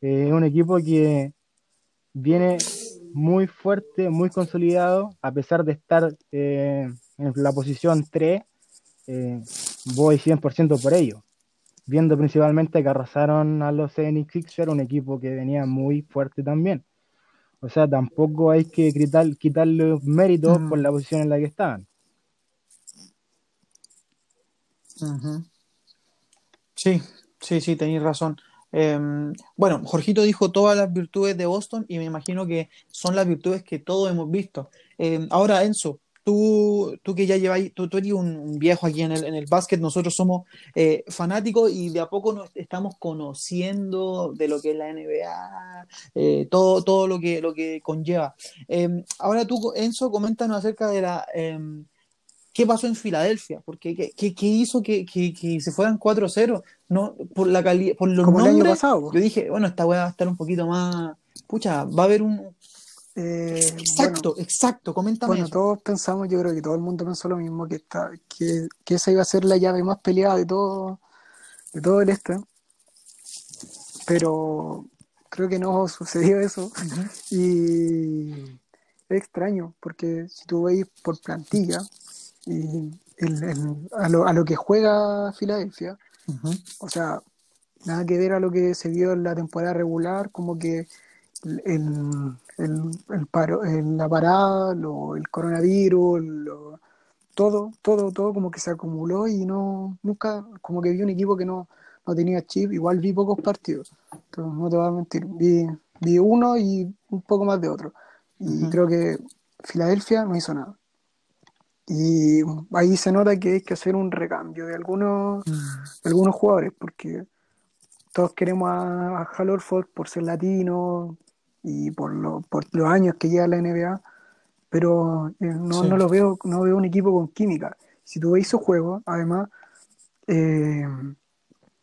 Eh, Es un equipo que viene muy fuerte, muy consolidado, a pesar de estar eh, en la posición 3, eh, voy 100% por ello. Viendo principalmente que arrasaron a los Phoenix Sixers, un equipo que venía muy fuerte también. O sea, tampoco hay que quitar, quitarle méritos Mm. por la posición en la que estaban. Sí, sí, sí, tenéis razón. Em, bueno, Jorgito dijo todas las virtudes de Boston y me imagino que son las virtudes que todos hemos visto. Em, ahora, Enzo, tú, tú que ya lleváis, tú, eres un, un viejo aquí en el, en el básquet, nosotros somos eh, fanáticos y de a poco nos estamos conociendo de lo que es la NBA, eh, todo, todo lo que, lo que conlleva. Em, ahora tú, Enzo, coméntanos acerca de la... ¿Qué pasó en Filadelfia? Porque ¿qué, qué- qué hizo que, que- que se fueran 4-0? No, por la cali- por los Como el año nombres, pasado. yo dije, bueno, esta weá va a estar un poquito más. Pucha, va a haber un. Eh, Exacto, exacto, coméntame Bueno, eso. todos pensamos, yo creo que todo el mundo pensó lo mismo, que, esta, que, que esa iba a ser la llave más peleada de todo, de todo el este. Pero creo que no *laughs* sucedió eso. Y es extraño, porque si tú veis por plantilla y el- el- a, lo, a lo que juega Filadelfia, ujú. o sea, nada que ver a lo que se vio en la temporada regular, como que el, el, paro- la parada, lo- el coronavirus, lo- todo, todo, todo como que se acumuló y no, nunca, como que vi un equipo que no, no tenía chip, igual vi pocos partidos, entonces, no te voy a mentir, vi, vi uno y un poco más de otro, y Ujú. creo que Filadelfia no hizo nada. Y ahí se nota que hay que hacer un recambio de algunos, Mm, de algunos jugadores, porque todos queremos a, a Hal por ser latino y por, lo- por los años que lleva la NBA, pero eh, no, Sí. no lo veo, no veo un equipo con química. Si tú veis su juego, además, eh,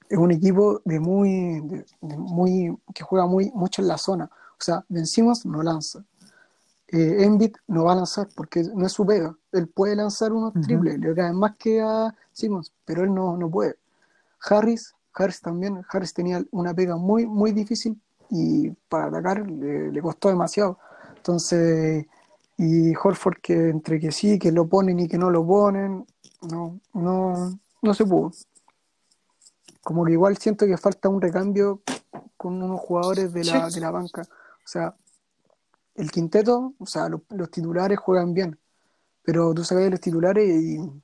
es un equipo de muy, de- de muy, que juega muy, mucho en la zona. O sea, vencimos, no lanza. Eh, Embiid no va a lanzar porque no es su pega. Él puede lanzar unos Ujú. triples, le caen más que a Simmons, pero él no, no puede. Harris, Harris también, Harris tenía una pega muy, muy difícil y para atacar le, le costó demasiado. Entonces, y Horford que entre que sí, que lo ponen y que no lo ponen, no, no, no se pudo. Como que igual siento que falta un recambio con unos jugadores de la, Sí. de la banca. O sea, el quinteto, o sea, los, titulares juegan bien, pero tú sacas los titulares y no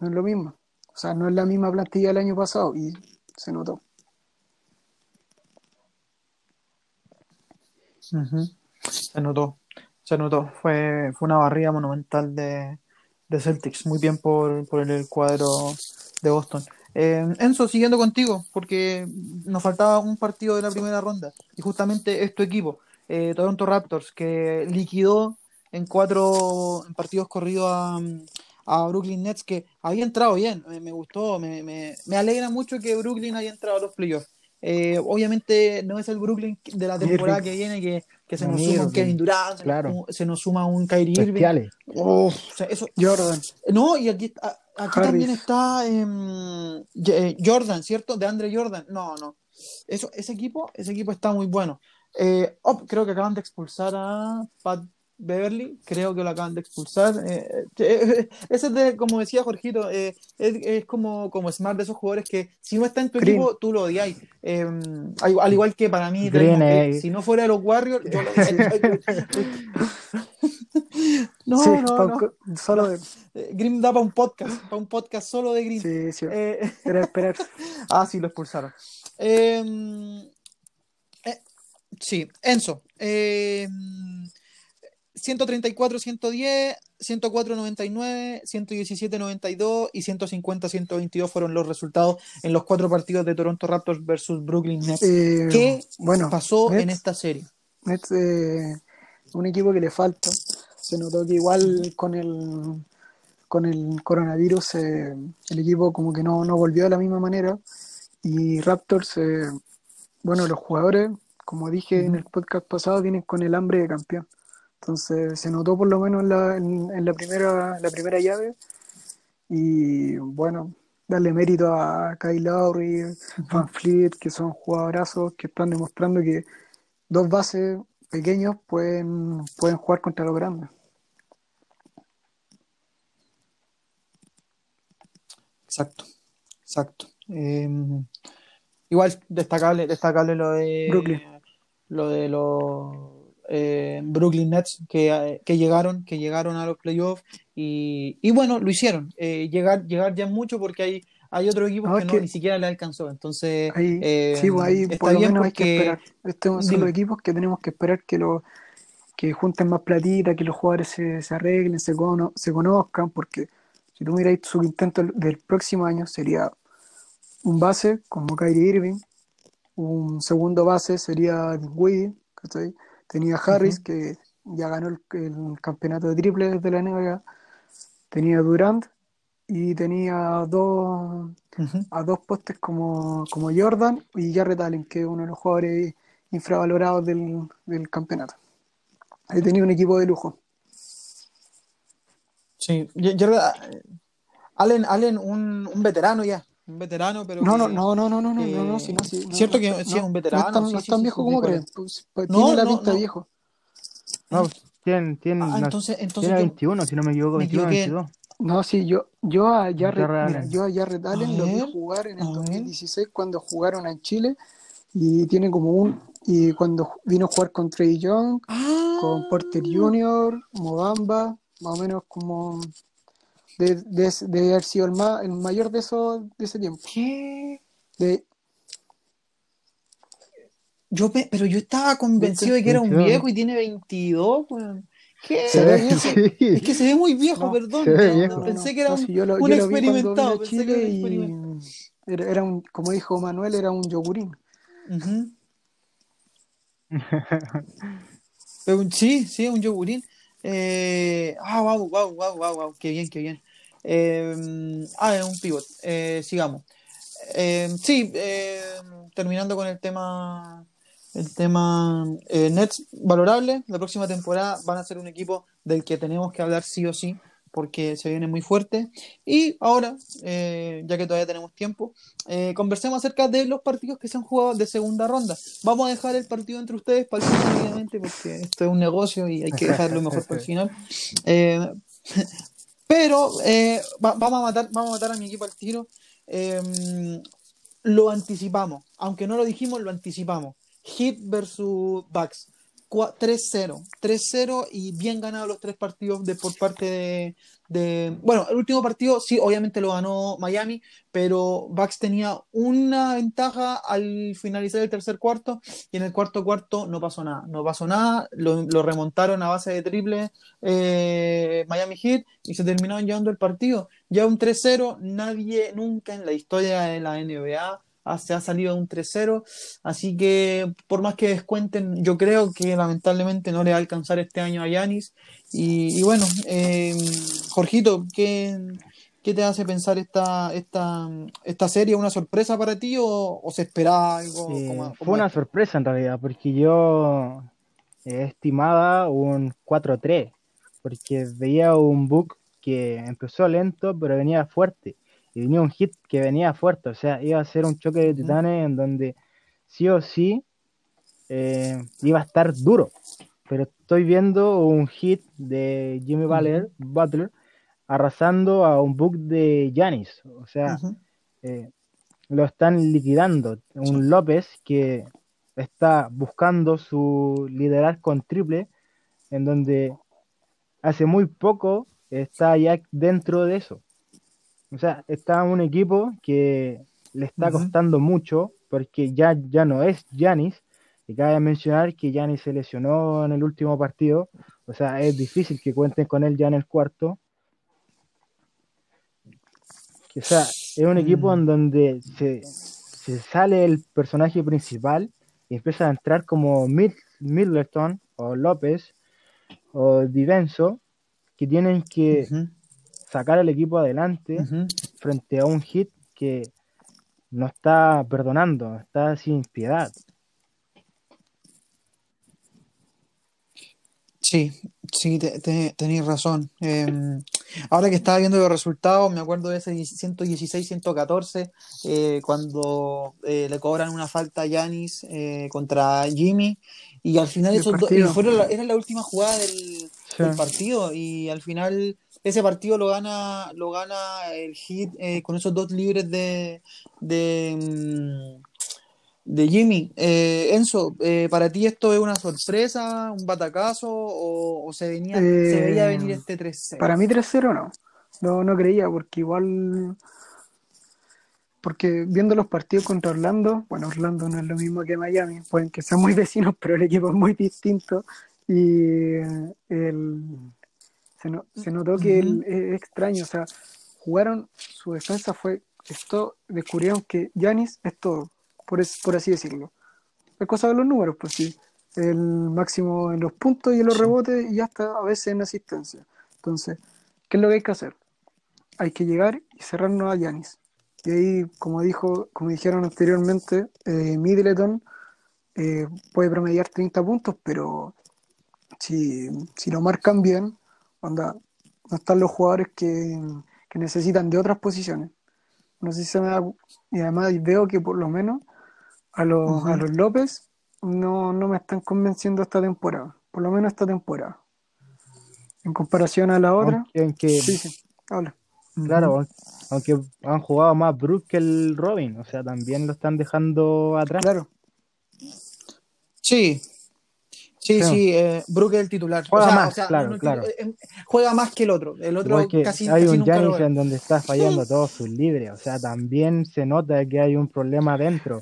es lo mismo. O sea, no es la misma plantilla del año pasado y se notó. Se notó, se notó. Fue, fue una barrida monumental de, de Celtics. Muy bien por, por el cuadro de Boston. Eh, Enzo, siguiendo contigo, porque nos faltaba un partido de la primera ronda, y justamente es equipo, eh, Toronto Raptors, que liquidó en cuatro partidos corridos a, a Brooklyn Nets, que había entrado bien, me, me gustó, me, me- me alegra mucho que Brooklyn haya entrado a los playoffs. Eh, obviamente no es el Brooklyn de la temporada Irving. que viene, que, que se No, nos suma un Kevin Durant, se, claro. nos, se nos suma un Kyrie Irving. Bestiales. Uf, o sea, eso, Jordan, no, y aquí, aquí también está em, eh, Jordan, ¿cierto? De Andre Jordan. No, no. Eso, ese equipo, ese equipo está muy bueno. Eh, oh, creo que acaban de expulsar a Pat Beverly, creo que lo acaban de expulsar. Eh, eh, ese es de, como decía Jorgito, eh, es, es como, como Smart de esos jugadores que si no está en tu Green. equipo, tú lo odiáis. Eh, al, al igual que para mí, Green, Green, si no fuera de los Warriors, yo lo *laughs* *laughs* no, sí, no, no. solo de, Grimm da para un podcast, para un podcast solo de Grimm. sí, sí, era de esperar. *laughs* ah, sí, lo expulsaron. Eh, sí, Enzo. Eh, 134, 110, 104, 99, 117, 92 y 150, 122 fueron los resultados en los cuatro partidos de Toronto Raptors versus Brooklyn Nets. Eh, ¿Qué bueno, pasó Nets- en esta serie? Nets, eh, un equipo que le falta. Se notó que igual con el con el coronavirus eh, el equipo como que no, no volvió de la misma manera y Raptors, eh, bueno, los jugadores, como dije en el podcast pasado, vienen con el hambre de campeón. Entonces se notó por lo menos en la, en, la primera, la primera llave y bueno, darle mérito a Kyle Lowry, Van Fleet, que son jugadorazos que están demostrando que dos bases pequeños pueden, pueden jugar contra los grandes. Exacto, exacto. Em, igual destacable, destacable lo de Brooklyn. Lo de los eh, Brooklyn Nets que, que, llegaron, que llegaron a los playoffs y, y bueno, lo hicieron. Eh, llegar, llegar ya mucho porque hay, hay otros equipos que, no, ni siquiera le alcanzó. Entonces, ahí, eh, sí, pues ahí por lo menos hay que esperar. Estos son los equipos que tenemos que esperar que lo que junten más platita, que los jugadores se, se arreglen, se, cono, se conozcan, porque si tú miráis su intento del próximo año, sería un base como Kyrie Irving, un segundo base sería Dinwiddie, tenía Harris, que ya ganó el, campeonato de triple de la NBA, tenía Durant y tenía dos, a dos postes como, como Jordan y Jarrett Allen, que es uno de los jugadores infravalorados del, del campeonato. Ahí tenía un equipo de lujo. Sí, Allen, Allen un, un veterano ya, un veterano, pero. No, no, no, no, no, no, no, no, no, sí, no, sí, Cierto que sí es un veterano. No es tan, viejo como creen. Pues, pues, tiene la pinta viejo. No, tiene, tiene, ah, entonces, entonces tiene 21, si no me equivoco, 21, 22. No, sí, yo, yo a mira, yo a Jarrett Allen lo vi jugar en el 2016 cuando jugaron en Chile y tiene como un y cuando vino a jugar con Trey Young, ah. con Porter Jr., Mobamba, más o menos como de, de, de haber sido el, más, el mayor de, eso, de ese tiempo. ¿Qué? De, yo pero yo estaba convencido de que era un viejo y tiene 22, weón. ¿Qué? Se ve viejo. Sí. Es que se ve muy viejo, No, perdón. se ve No, viejo. no, pensé que era un, experimentado. Pensé que era y era, era un, como dijo Manuel, era un yogurín. *laughs* Sí, sí, un yogurín. Eh, ah, wow, wow, wow, wow, wow, qué bien, qué bien. Eh, ah, es un pivot. Eh, sigamos. Eh, sí, eh, terminando con el tema, el tema eh, Nets valorable. La próxima temporada van a ser un equipo del que tenemos que hablar sí o sí, porque se viene muy fuerte. Y ahora, eh, ya que todavía tenemos tiempo, eh, conversemos acerca de los partidos que se han jugado de segunda ronda. Vamos a dejar el partido entre ustedes para el final, obviamente, porque esto es un negocio y hay que dejarlo *laughs* mejor para el final. Eh, *laughs* pero eh, va- vamos, a matar, vamos a matar a mi equipo al tiro. Eh, lo anticipamos, aunque no lo dijimos, lo anticipamos. Hit versus Bucks. Cua- 3-0, 3-0 y bien ganados los tres partidos de, por parte de, Bueno, el último partido sí, obviamente lo ganó Miami, pero Bucks tenía una ventaja al finalizar el tercer cuarto y en el cuarto cuarto no pasó nada, no pasó nada, lo, remontaron a base de triple eh, Miami Heat y se terminaron llevando el partido. Ya un 3-0, nadie nunca en la historia de la NBA se ha salido un 3-0, así que por más que descuenten, yo creo que lamentablemente no le va a alcanzar este año a Yanis. Y, y bueno, eh, Jorgito, ¿qué, ¿qué te hace pensar esta, esta, esta serie? ¿Una sorpresa para ti o, o se esperaba algo como, como fue una esto? sorpresa en realidad, porque yo eh, estimaba un 4-3, porque veía un book que empezó lento, pero venía fuerte, y venía un hit que venía fuerte, o sea, iba a ser un choque de titanes en donde sí o sí eh, iba a estar duro, pero estoy viendo un hit de Jimmy Butler, Butler arrasando a un book de Giannis, o sea, eh, lo están liquidando. Un López que está buscando su liderazgo con triple, en donde hace muy poco está ya dentro de eso. O sea, está un equipo que le está costando mucho porque ya, ya no es Yanis. Y cabe mencionar que Yanis se lesionó en el último partido. O sea, es difícil que cuenten con él ya en el cuarto. O sea, es un equipo Mm. en donde se, se sale el personaje principal y empieza a entrar como Mid- Middleton o López o Divenso que tienen que. Sacar al equipo adelante frente a un hit que no está perdonando, está sin piedad. Sí, sí, te- te- tenéis razón. Eh, ahora que estaba viendo los resultados, me acuerdo de ese 116-114, eh, cuando eh, le cobran una falta a Yanis eh, contra Jimmy, y al final esos dos, y partido. fueron la- era la última jugada del, Sí. del partido, y al final ese partido lo gana, lo gana el Heat eh, con esos dos libres de, de, mm, de Jimmy. Eh, Enzo, eh, ¿para ti esto es una sorpresa, un batacazo o, o se, venía, se veía venir este 3-0? Para mí 3-0 no. No, no creía, porque igual. Porque viendo los partidos contra Orlando, bueno, Orlando no es lo mismo que Miami, pueden que sean muy vecinos, *laughs* pero el equipo es muy distinto. Y el, se, no- se notó que es extraño, o sea, jugaron, su defensa fue, esto, descubrieron que Yanis es todo, por, es- por así decirlo. Es cosa de los números, pues sí. El máximo en los puntos y en los rebotes y hasta a veces en asistencia. Entonces, ¿qué es lo que hay que hacer? Hay que llegar y cerrarnos a Yanis. Y ahí, como dijo, como dijeron anteriormente, eh, Middleton eh, puede promediar 30 puntos, pero si, si lo marcan bien, onda, no están los jugadores que, que necesitan de otras posiciones. No sé si se me da. Y además veo que por lo menos a los, a los López no, no me están convenciendo esta temporada. Por lo menos esta temporada. En comparación a la otra. Aunque, aunque- Sí, sí, habla. claro, aun- aunque han jugado más Brook que el Robin, o sea, también lo están dejando atrás. Claro, Sí, sí, Sí. sí, eh, Brook es el titular. Juega O sea, más, o sea, claro, claro. eh, eh, juega más que el otro. El otro Igual que casi, hay casi un ve. en donde está fallando todos sus libres, o sea, también se nota que hay un problema dentro.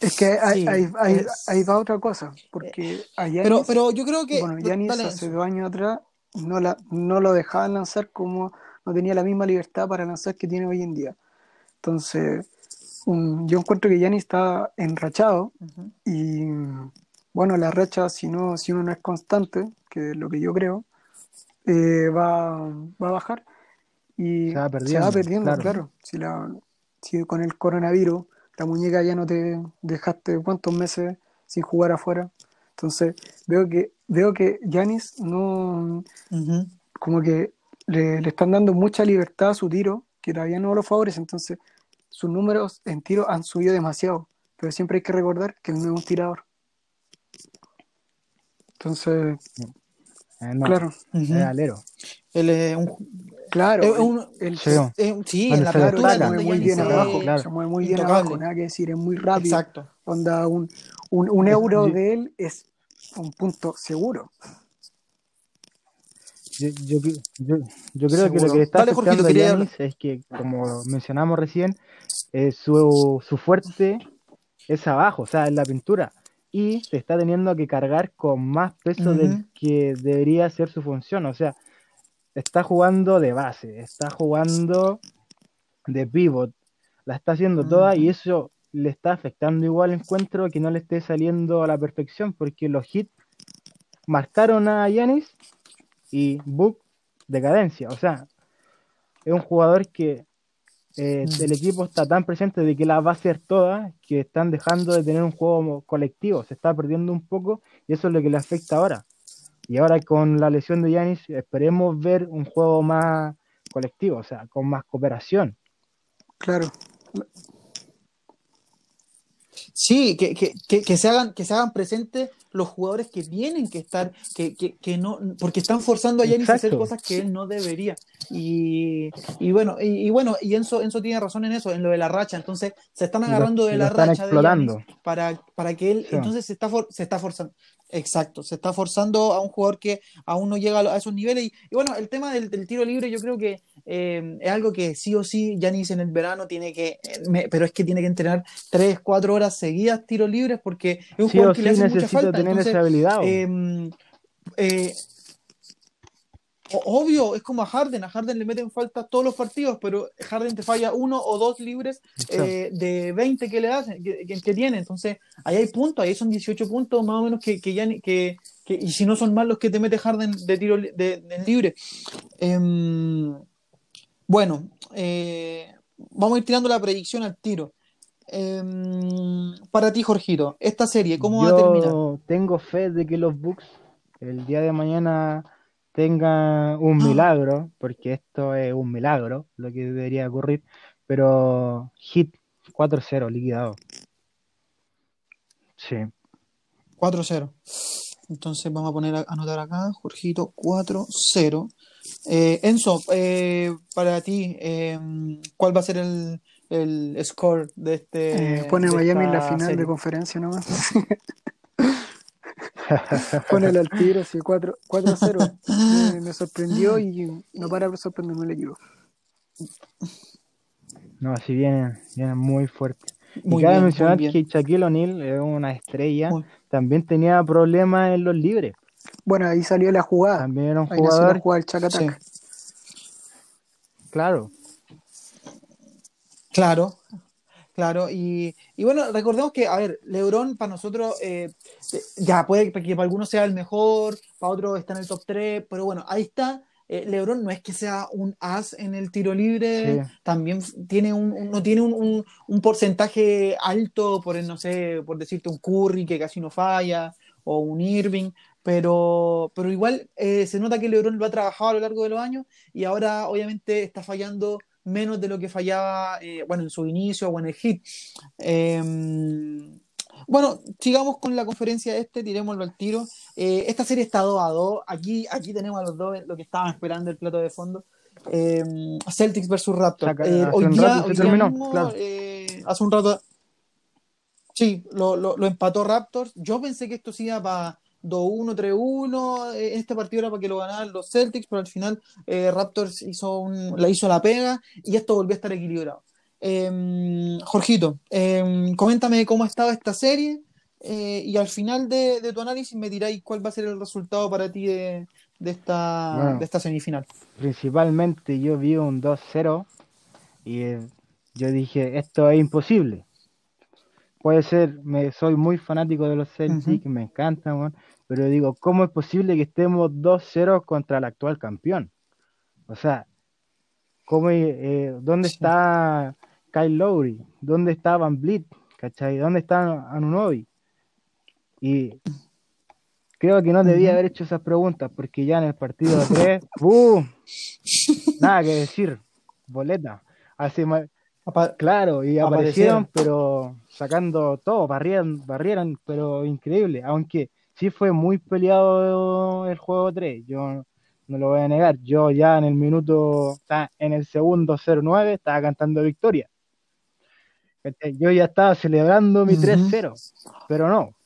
es que ahí, Sí, ahí, ahí- es- ahí va otra cosa. Porque a Giannis, Pero, pero yo creo que. bueno, Giannis dale, hace dos años atrás no, la, no lo dejaban lanzar como no tenía la misma libertad para lanzar que tiene hoy en día. Entonces, un- yo encuentro que Giannis está enrachado y bueno, la racha, si, no, si uno no es constante, que es lo que yo creo, eh, va, va a bajar y Se va perdiendo, va perdiendo, claro. claro. Si, la, si con el coronavirus la muñeca ya no te dejaste cuántos meses sin jugar afuera. Entonces veo que veo que Giannis no Ujú. como que le, le están dando mucha libertad a su tiro, que todavía no lo favorece. Entonces sus números en tiro han subido demasiado. Pero siempre hay que recordar que él no es un tirador. Entonces, Eh, no, claro, es Ujú. alero. Él es un. claro. es un- él- Sí. eh, sí, en la pintura se mueve muy bien abajo, claro. se mueve muy bien Intocable. abajo, nada que decir, es muy rápido. Exacto. Onda, un, un, un euro Yo- de él es un punto seguro. Yo, yo, yo- yo creo que lo que está Dale, a Giannis es que, como mencionamos recién, eh, su, su fuerte es abajo, o sea, en la pintura. Y se está teniendo que cargar con más peso del que debería ser su función. O sea, está jugando de base, está jugando de pivot, la está haciendo toda y eso le está afectando igual al encuentro que no le esté saliendo a la perfección, porque los hits marcaron a Yanis y Book decadencia. O sea, es un jugador que eh, Mm. el equipo está tan presente de que la va a hacer toda que están dejando de tener un juego colectivo, se está perdiendo un poco y eso es lo que le afecta ahora. Y ahora con la lesión de Yanis esperemos ver un juego más colectivo, o sea, con más cooperación. Claro, Sí, que, que, que, que se hagan, que se hagan presentes los jugadores que tienen que estar, que, que, que no, porque están forzando a Yanis a hacer cosas que él no debería. Y, y bueno, y, y bueno, y Enzo, Enzo tiene razón en eso, en lo de la racha. Entonces, se están lo- agarrando de la racha de para, para que él, Sí. entonces se está, for- se está forzando. Exacto, se está forzando a un jugador que aún no llega a, esos niveles. Y, y bueno, el tema del, del tiro libre, yo creo que eh, es algo que sí o sí Yanis en el verano tiene que, me- pero es que tiene que entrenar 3, 4 horas seguidas tiros libres porque es un Sí jugador que sí le hace mucha falta. Tener Entonces, esa habilidad. o- eh, eh, obvio, es como a Harden. A Harden le meten falta todos los partidos, pero Harden te falla uno o dos libres eh, de 20 que le hacen, que, tiene. Entonces, ahí hay puntos, ahí son 18 puntos más o menos que, que ya ni- que, que- y si no son más los que te mete Harden de tiro de libre. Em, Bueno, eh, vamos a ir tirando la predicción al tiro. Em, para ti, Jorgito, esta serie, ¿cómo va a terminar? Yo tengo fe de que los Bucks el día de mañana tengan un Ah. milagro, porque esto es un milagro, lo que debería ocurrir, pero hit 4-0, liquidado. Sí. 4-0. Entonces vamos a poner a anotar acá, Jorgito, 4-0. Eh, Enzo, eh, para ti, eh, ¿cuál va a ser el, el score de este Eh, pone de Miami en la final de conferencia nomás. *laughs* Ponele al tiro, sí, 4 4-0. *laughs* Me, me sorprendió y no para de sorprenderme el equipo. No, si vienen, vienen muy fuerte. Y Muy cabe bien, muy mencionar que Shaquille O'Neal es una estrella, Muy- también tenía problemas en los libres. Bueno, ahí salió la jugada. También era un Ahí nació la jugador, jugada del Chacatac. claro, Claro, claro. Y, y bueno, recordemos que, a ver, LeBron para nosotros, eh, eh, ya puede que para algunos sea el mejor, para otros está en el top 3, pero bueno, ahí está. Eh, LeBron no es que sea un as en el tiro libre, Sí. también tiene un, un- no tiene un, un- un porcentaje alto por, el, no sé, por decirte un Curry que casi no falla, o un Irving, pero, pero igual eh, se nota que LeBron lo ha trabajado a lo largo de los años y ahora obviamente está fallando menos de lo que fallaba, eh, bueno, en su inicio o en el hit. Eh, bueno, sigamos con la conferencia este, tirémoslo al tiro. Eh, esta serie está 2 a 2. Aquí, aquí tenemos a los dos lo que estaban esperando el plato de fondo. Eh, Celtics versus Raptors. Eh, hoy día, hoy día mismo, claro. hace un rato. Sí, lo, lo- lo empató Raptors. Yo pensé que esto se iba para 2-1, 3-1. eh, Este partido era para que lo ganaran los Celtics, pero al final eh, Raptors hizo un, la hizo la pega y esto volvió a estar equilibrado. Eh, Jorgito, eh, coméntame cómo ha estado esta serie eh, y al final de, de tu análisis me diráis cuál va a ser el resultado para ti de, de esta, Bueno. de esta semifinal. principalmente yo vi un 2-0 y yo dije, esto es imposible. Puede ser, me, soy muy fanático de los Celtics, me encantan, pero digo, ¿cómo es posible que estemos 2-0 contra el actual campeón? O sea, ¿cómo, eh, ¿dónde Sí. está Kyle Lowry? ¿Dónde está Van Vliet? ¿Cachai? ¿Dónde está Anunobi? Y creo que no debía haber hecho esas preguntas, porque ya en el partido 3, *laughs* ¡boom! Nada que decir, boleta. Así, Apa- claro, y Aparecieron. aparecieron, pero sacando todo, barrieron, barrieron, pero increíble. Aunque sí fue muy peleado el juego 3, yo no lo voy a negar. Yo ya en el minuto, en el segundo 0-9 estaba cantando victoria. Yo ya estaba celebrando mi Ujú. 3-0, pero no.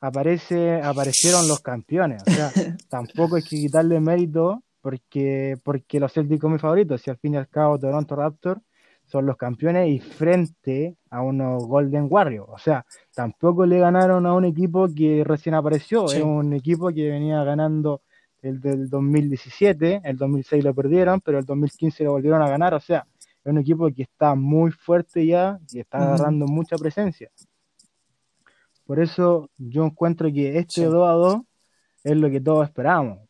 Aparece, aparecieron los campeones. O sea, *laughs* tampoco hay que quitarle mérito porque, porque los Celtics son mis favoritos. Si al fin y al cabo Toronto Raptors son los campeones y frente a unos Golden Warriors. O sea, tampoco le ganaron a un equipo que recién apareció. Sí. Es un equipo que venía ganando el del 2017, el 2006 lo perdieron, pero el 2015 lo volvieron a ganar. O sea, es un equipo que está muy fuerte ya y está Ujú. agarrando mucha presencia. Por eso yo encuentro que este Sí. 2 a 2 es lo que todos esperábamos.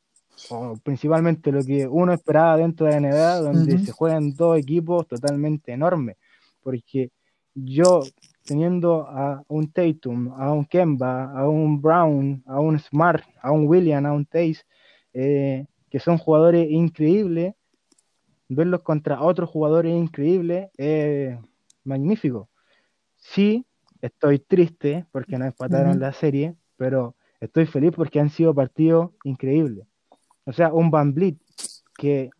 O principalmente lo que uno esperaba dentro de la NBA, donde se juegan dos equipos totalmente enormes. Porque yo, teniendo a un Tatum, a un Kemba, a un Brown, a un Smart, a un William, a un Tace, eh, que son jugadores increíbles, verlos contra otros jugadores increíbles es magnífico. Sí, estoy triste porque no empataron la serie, pero estoy feliz porque han sido partidos increíbles. O sea, un Van Vliet que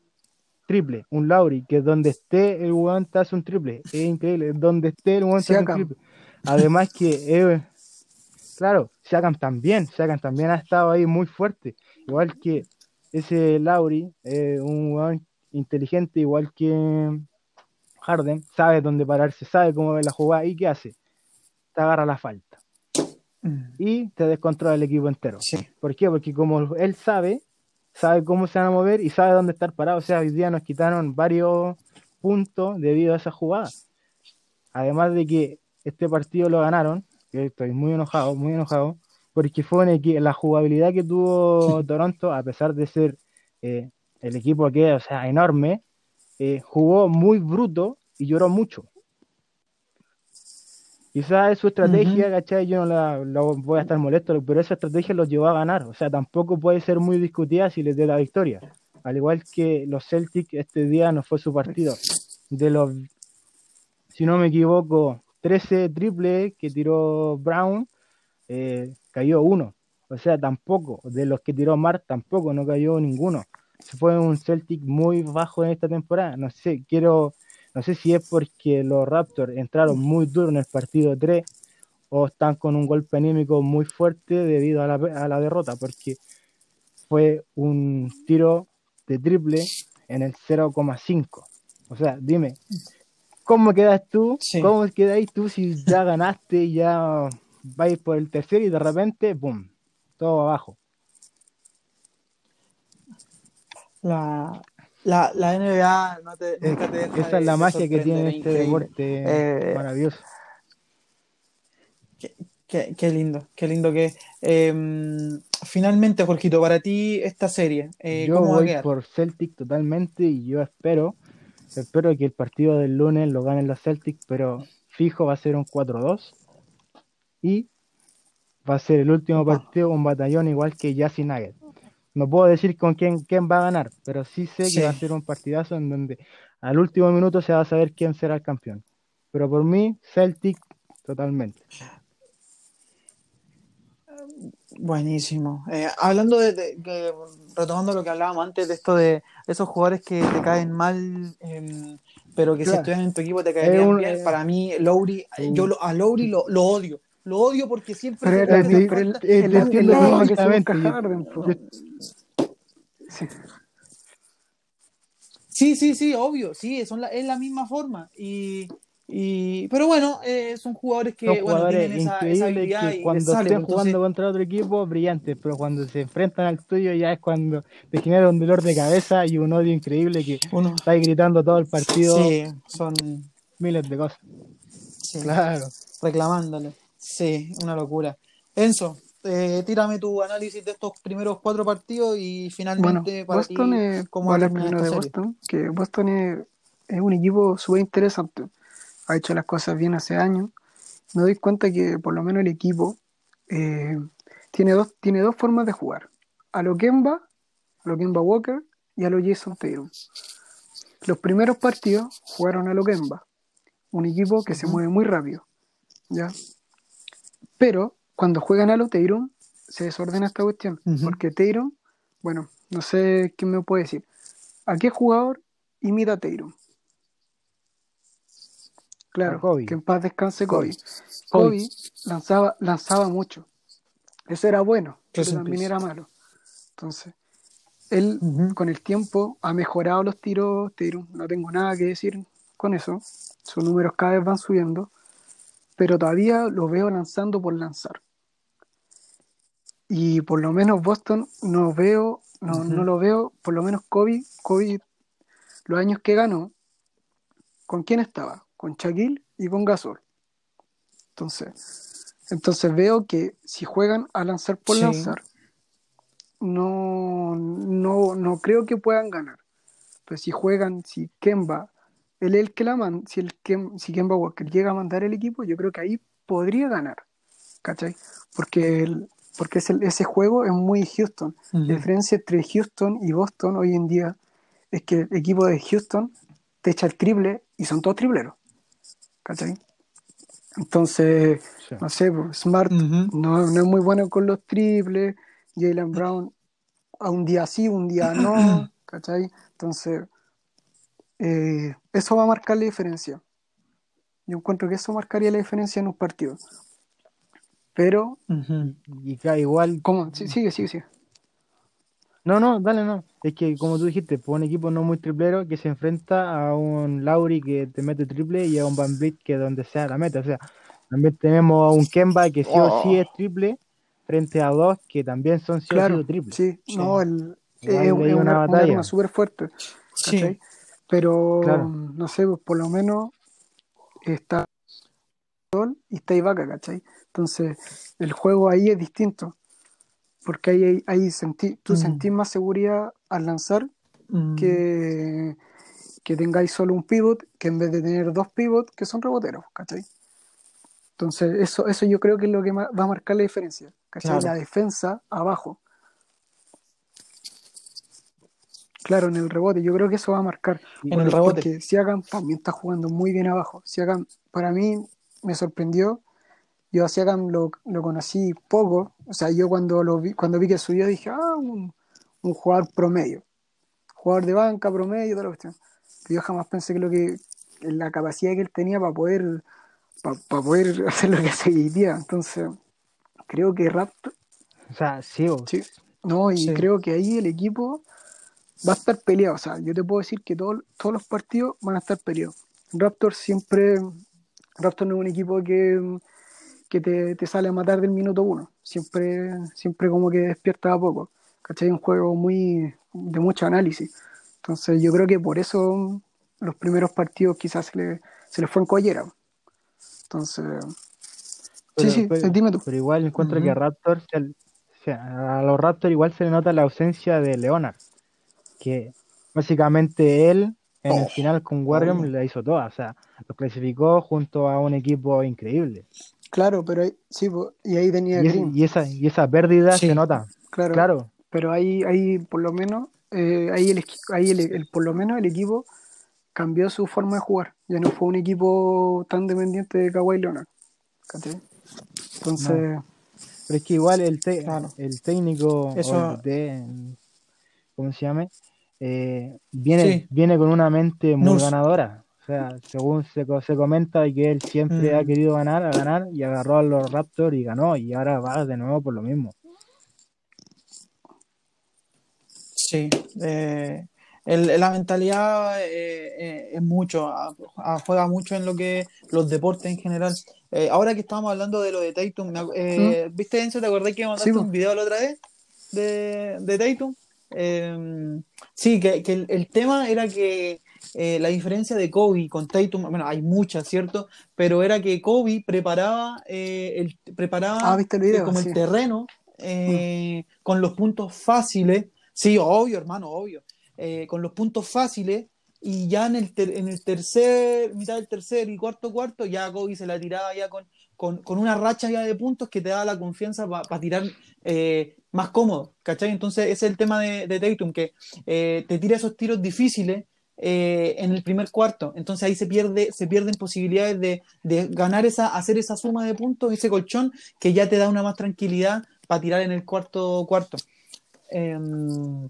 triple, un Lauri que donde esté el weón te hace un triple, es increíble, donde esté el weón te hace un triple. Además que, eh, claro, Siakam también, Siakam también ha estado ahí muy fuerte, igual que ese Lauri, eh, un weón inteligente igual que Harden, sabe dónde pararse, sabe cómo ver la jugada y qué hace, te agarra la falta Mm. y te descontrola el equipo entero. Sí. ¿Por qué? Porque como él sabe, sabe cómo se van a mover y sabe dónde estar parado. O sea, hoy día nos quitaron varios puntos debido a esa jugada. Además de que este partido lo ganaron, que estoy muy enojado, muy enojado, porque fue equi- la jugabilidad que tuvo Toronto, a pesar de ser eh, el equipo que, o sea, enorme, eh, jugó muy bruto y lloró mucho. Quizás es su estrategia, Ujú. ¿cachai? Yo no la, la voy a estar molesto, pero esa estrategia los llevó a ganar. O sea, tampoco puede ser muy discutida si les dé la victoria. Al igual que los Celtics, este día no fue su partido. De los, si no me equivoco, 13 triples que tiró Brown, eh, cayó uno. O sea, tampoco. De los que tiró Mark, tampoco, no cayó ninguno. Fue un Celtic muy bajo en esta temporada. No sé, quiero, no sé si es porque los Raptors entraron muy duro en el partido 3 o están con un golpe anímico muy fuerte debido a la, a la derrota, porque fue un tiro de triple en el 0,5. O sea, dime, ¿cómo quedas tú? Sí. ¿Cómo quedáis tú si ya ganaste y ya vais por el tercero y de repente, ¡boom! Todo abajo. La, la, la NBA no te, nunca te deja Esa es la magia que tiene es este deporte Eh, maravilloso. Qué, qué- qué lindo, qué lindo que es. Eh, finalmente, Jorgito, para ti esta serie, eh, yo ¿cómo va a voy quedar? por Celtic totalmente y yo espero, espero que el partido del lunes lo ganen los Celtics, pero fijo va a ser un 4-2 y va a ser el último partido un batallón igual que Jazz y Nugget. No puedo decir con quién, quién va a ganar, pero sí sé Sí. que va a ser un partidazo en donde al último minuto se va a saber quién será el campeón. Pero por mí, Celtic totalmente. Buenísimo. Eh, hablando de, retomando lo que hablábamos antes de esto de esos jugadores que te caen mal, em, pero que si estuvieran en tu equipo te caerían un- bien. eh, Para mí, Lowry, yo lo- a Lowry lo, lo odio. Lo odio porque siempre Pero se falta- eh, que se Harden, Sí. Sí, sí, sí, obvio, sí, son la, es la misma forma. Y, y pero bueno, eh, son jugadores que Son bueno, tienen esa, habilidad que cuando pues, jugando entonces- contra otro equipo, brillantes, pero cuando se enfrentan al tuyo ya es cuando te genera un dolor de cabeza y un odio increíble que uno, estáis gritando todo el partido sí, son miles de cosas. sí, Claro. reclamándole. Sí, una locura. Enzo, eh, tírame tu análisis de estos primeros cuatro partidos y Bueno, finalmente para Boston ti, es, ¿cómo voy a hablar termina primero de? Boston, que Boston es, es un equipo súper interesante. Ha hecho las cosas bien hace años. Me doy cuenta que por lo menos el equipo eh, tiene, dos, tiene dos formas de jugar. A lo Kemba, a lo Kemba Walker y a lo Jason Tatum. Los primeros partidos jugaron a lo Kemba, un equipo que se mueve muy rápido. ¿ya? Pero cuando juegan a lo Tatum, se desordena esta cuestión. Porque Tatum, bueno, no sé quién me puede decir. ¿A qué jugador imita a Tatum? Claro, que en paz descanse Kobe. Kobe. Kobe lanzaba, lanzaba mucho. Eso era bueno, pero también era malo. Entonces, él con el tiempo ha mejorado los tiros, Tatum, no tengo nada que decir con eso. Sus números cada vez van subiendo, pero todavía lo veo lanzando por lanzar. Y por lo menos Boston no veo, no, no lo veo, por lo menos Kobe, Kobe, los años que ganó, ¿con quién estaba? Con Shaquille y con Gasol. Entonces, entonces veo que si juegan a lanzar por Sí. lanzar, no, no, no creo que puedan ganar. Pero si juegan, si Kemba, él es el que la manda, si, el Kem- si Kemba Walker llega a mandar el equipo, yo creo que ahí podría ganar. ¿Cachai? Porque, el- porque ese, ese juego es muy Houston. Ujú. La diferencia entre Houston y Boston hoy en día es que el equipo de Houston te echa el triple y son todos tripleros. ¿Cachai? Entonces, Sí. no sé, pues, Smart no, no es muy bueno con los triples, Jalen Brown a un día sí, un día no, *clears throat* ¿cachai? Entonces, eh, eso va a marcar la diferencia. Yo encuentro que eso marcaría la diferencia en un partido. Pero. Y cada igual ¿cómo? Sí, sigue, sigue, sigue. No, no, dale, no. Es que como tú dijiste, pues un equipo no muy triplero que se enfrenta a un Lauri que te mete triple y a un Van Vliet que donde sea la meta. O sea, también tenemos a un Kemba que sí o sí Oh. es triple frente a dos que también son sí o Claro, sí triple. sí, no, el, Igual es, una una, una batalla. arma súper fuerte, Sí. ¿cachai? Pero, Claro. no sé, pues, por lo menos está Sol y está Ibaka, ¿cachai? Entonces, el juego ahí es distinto, porque ahí, ahí, ahí sentí, tú Mm. sentís más seguridad al lanzar Mm. que, que tengáis solo un pivot, que en vez de tener dos pivots que son reboteros, ¿cachai? Entonces, eso, eso yo creo que es lo que va a marcar la diferencia, ¿cachai? La defensa abajo. Claro, en el rebote, yo creo que eso va a marcar. En el rebote. Porque Siakam también está jugando muy bien abajo. Siakam, para mí, me sorprendió. Yo a Siakam lo, lo conocí poco. O sea, yo cuando lo vi, cuando vi que subió dije, ah, un, un jugador promedio. Jugador de banca, promedio, toda la cuestión. Yo jamás pensé que lo que la capacidad que él tenía para poder para poder *laughs* hacer lo que hace hoy día. Entonces, creo que Raptor. O sea, sí, sí. No, y creo que ahí el equipo va a estar peleado. O sea, yo te puedo decir que todos los partidos van a estar peleados. Raptor siempre. Raptor no es un equipo que, que te, te, sale a matar del minuto uno. Siempre, siempre como que despierta a poco. ¿Cachai? Un juego muy de mucho análisis. Entonces yo creo que por eso los primeros partidos quizás se le, se le fue en collera. Entonces. sí, sí, dime tú. Pero igual encuentro que a Raptor, a los Raptors igual se le nota la ausencia de Leonard. Que básicamente él en el oh, final con Warriors le hizo toda. O sea, lo clasificó junto a un equipo increíble. Claro, pero sí, y ahí tenía y, esa, y esa pérdida se nota. Claro, claro. Pero ahí, ahí por lo menos, eh, ahí, el, ahí el, por lo menos el equipo cambió su forma de jugar. Ya no fue un equipo tan dependiente de Kawhi Leonard. Entonces. Pero es que igual el, el técnico, Eso... ¿cómo se llama? Eh, viene, viene con una mente muy ganadora. O sea, según se, se comenta que él siempre ha mm. querido ganar, a ganar, y agarró a los Raptors y ganó, y ahora va de nuevo por lo mismo. Sí, eh, la mentalidad eh, eh, es mucho, juega mucho en lo que los deportes en general. Eh, ahora que estamos hablando de lo de Tatum, ¿Mm? ¿viste Enzo? ¿Te acordás que mandaste un video la otra vez de, de Tatum? Sí, que, el, tema era que la diferencia de Kobe con Tatum, bueno, hay muchas, ¿cierto? Pero era que Kobe preparaba, el, preparaba ah, el como el terreno mm. con los puntos fáciles. Sí, obvio, hermano, obvio. Eh, con los puntos fáciles y ya en el, en el tercer, mitad del tercer y cuarto cuarto, ya Kobe se la tiraba ya con, con, una racha ya de puntos que te da la confianza para tirar eh, más cómodo, ¿cachai? Entonces ese es el tema de, de Tatum, que eh, te tira esos tiros difíciles en el primer cuarto, entonces ahí se, pierde, se pierden posibilidades de, de, ganar esa, hacer esa suma de puntos, ese colchón que ya te da una más tranquilidad para tirar en el cuarto cuarto. Em,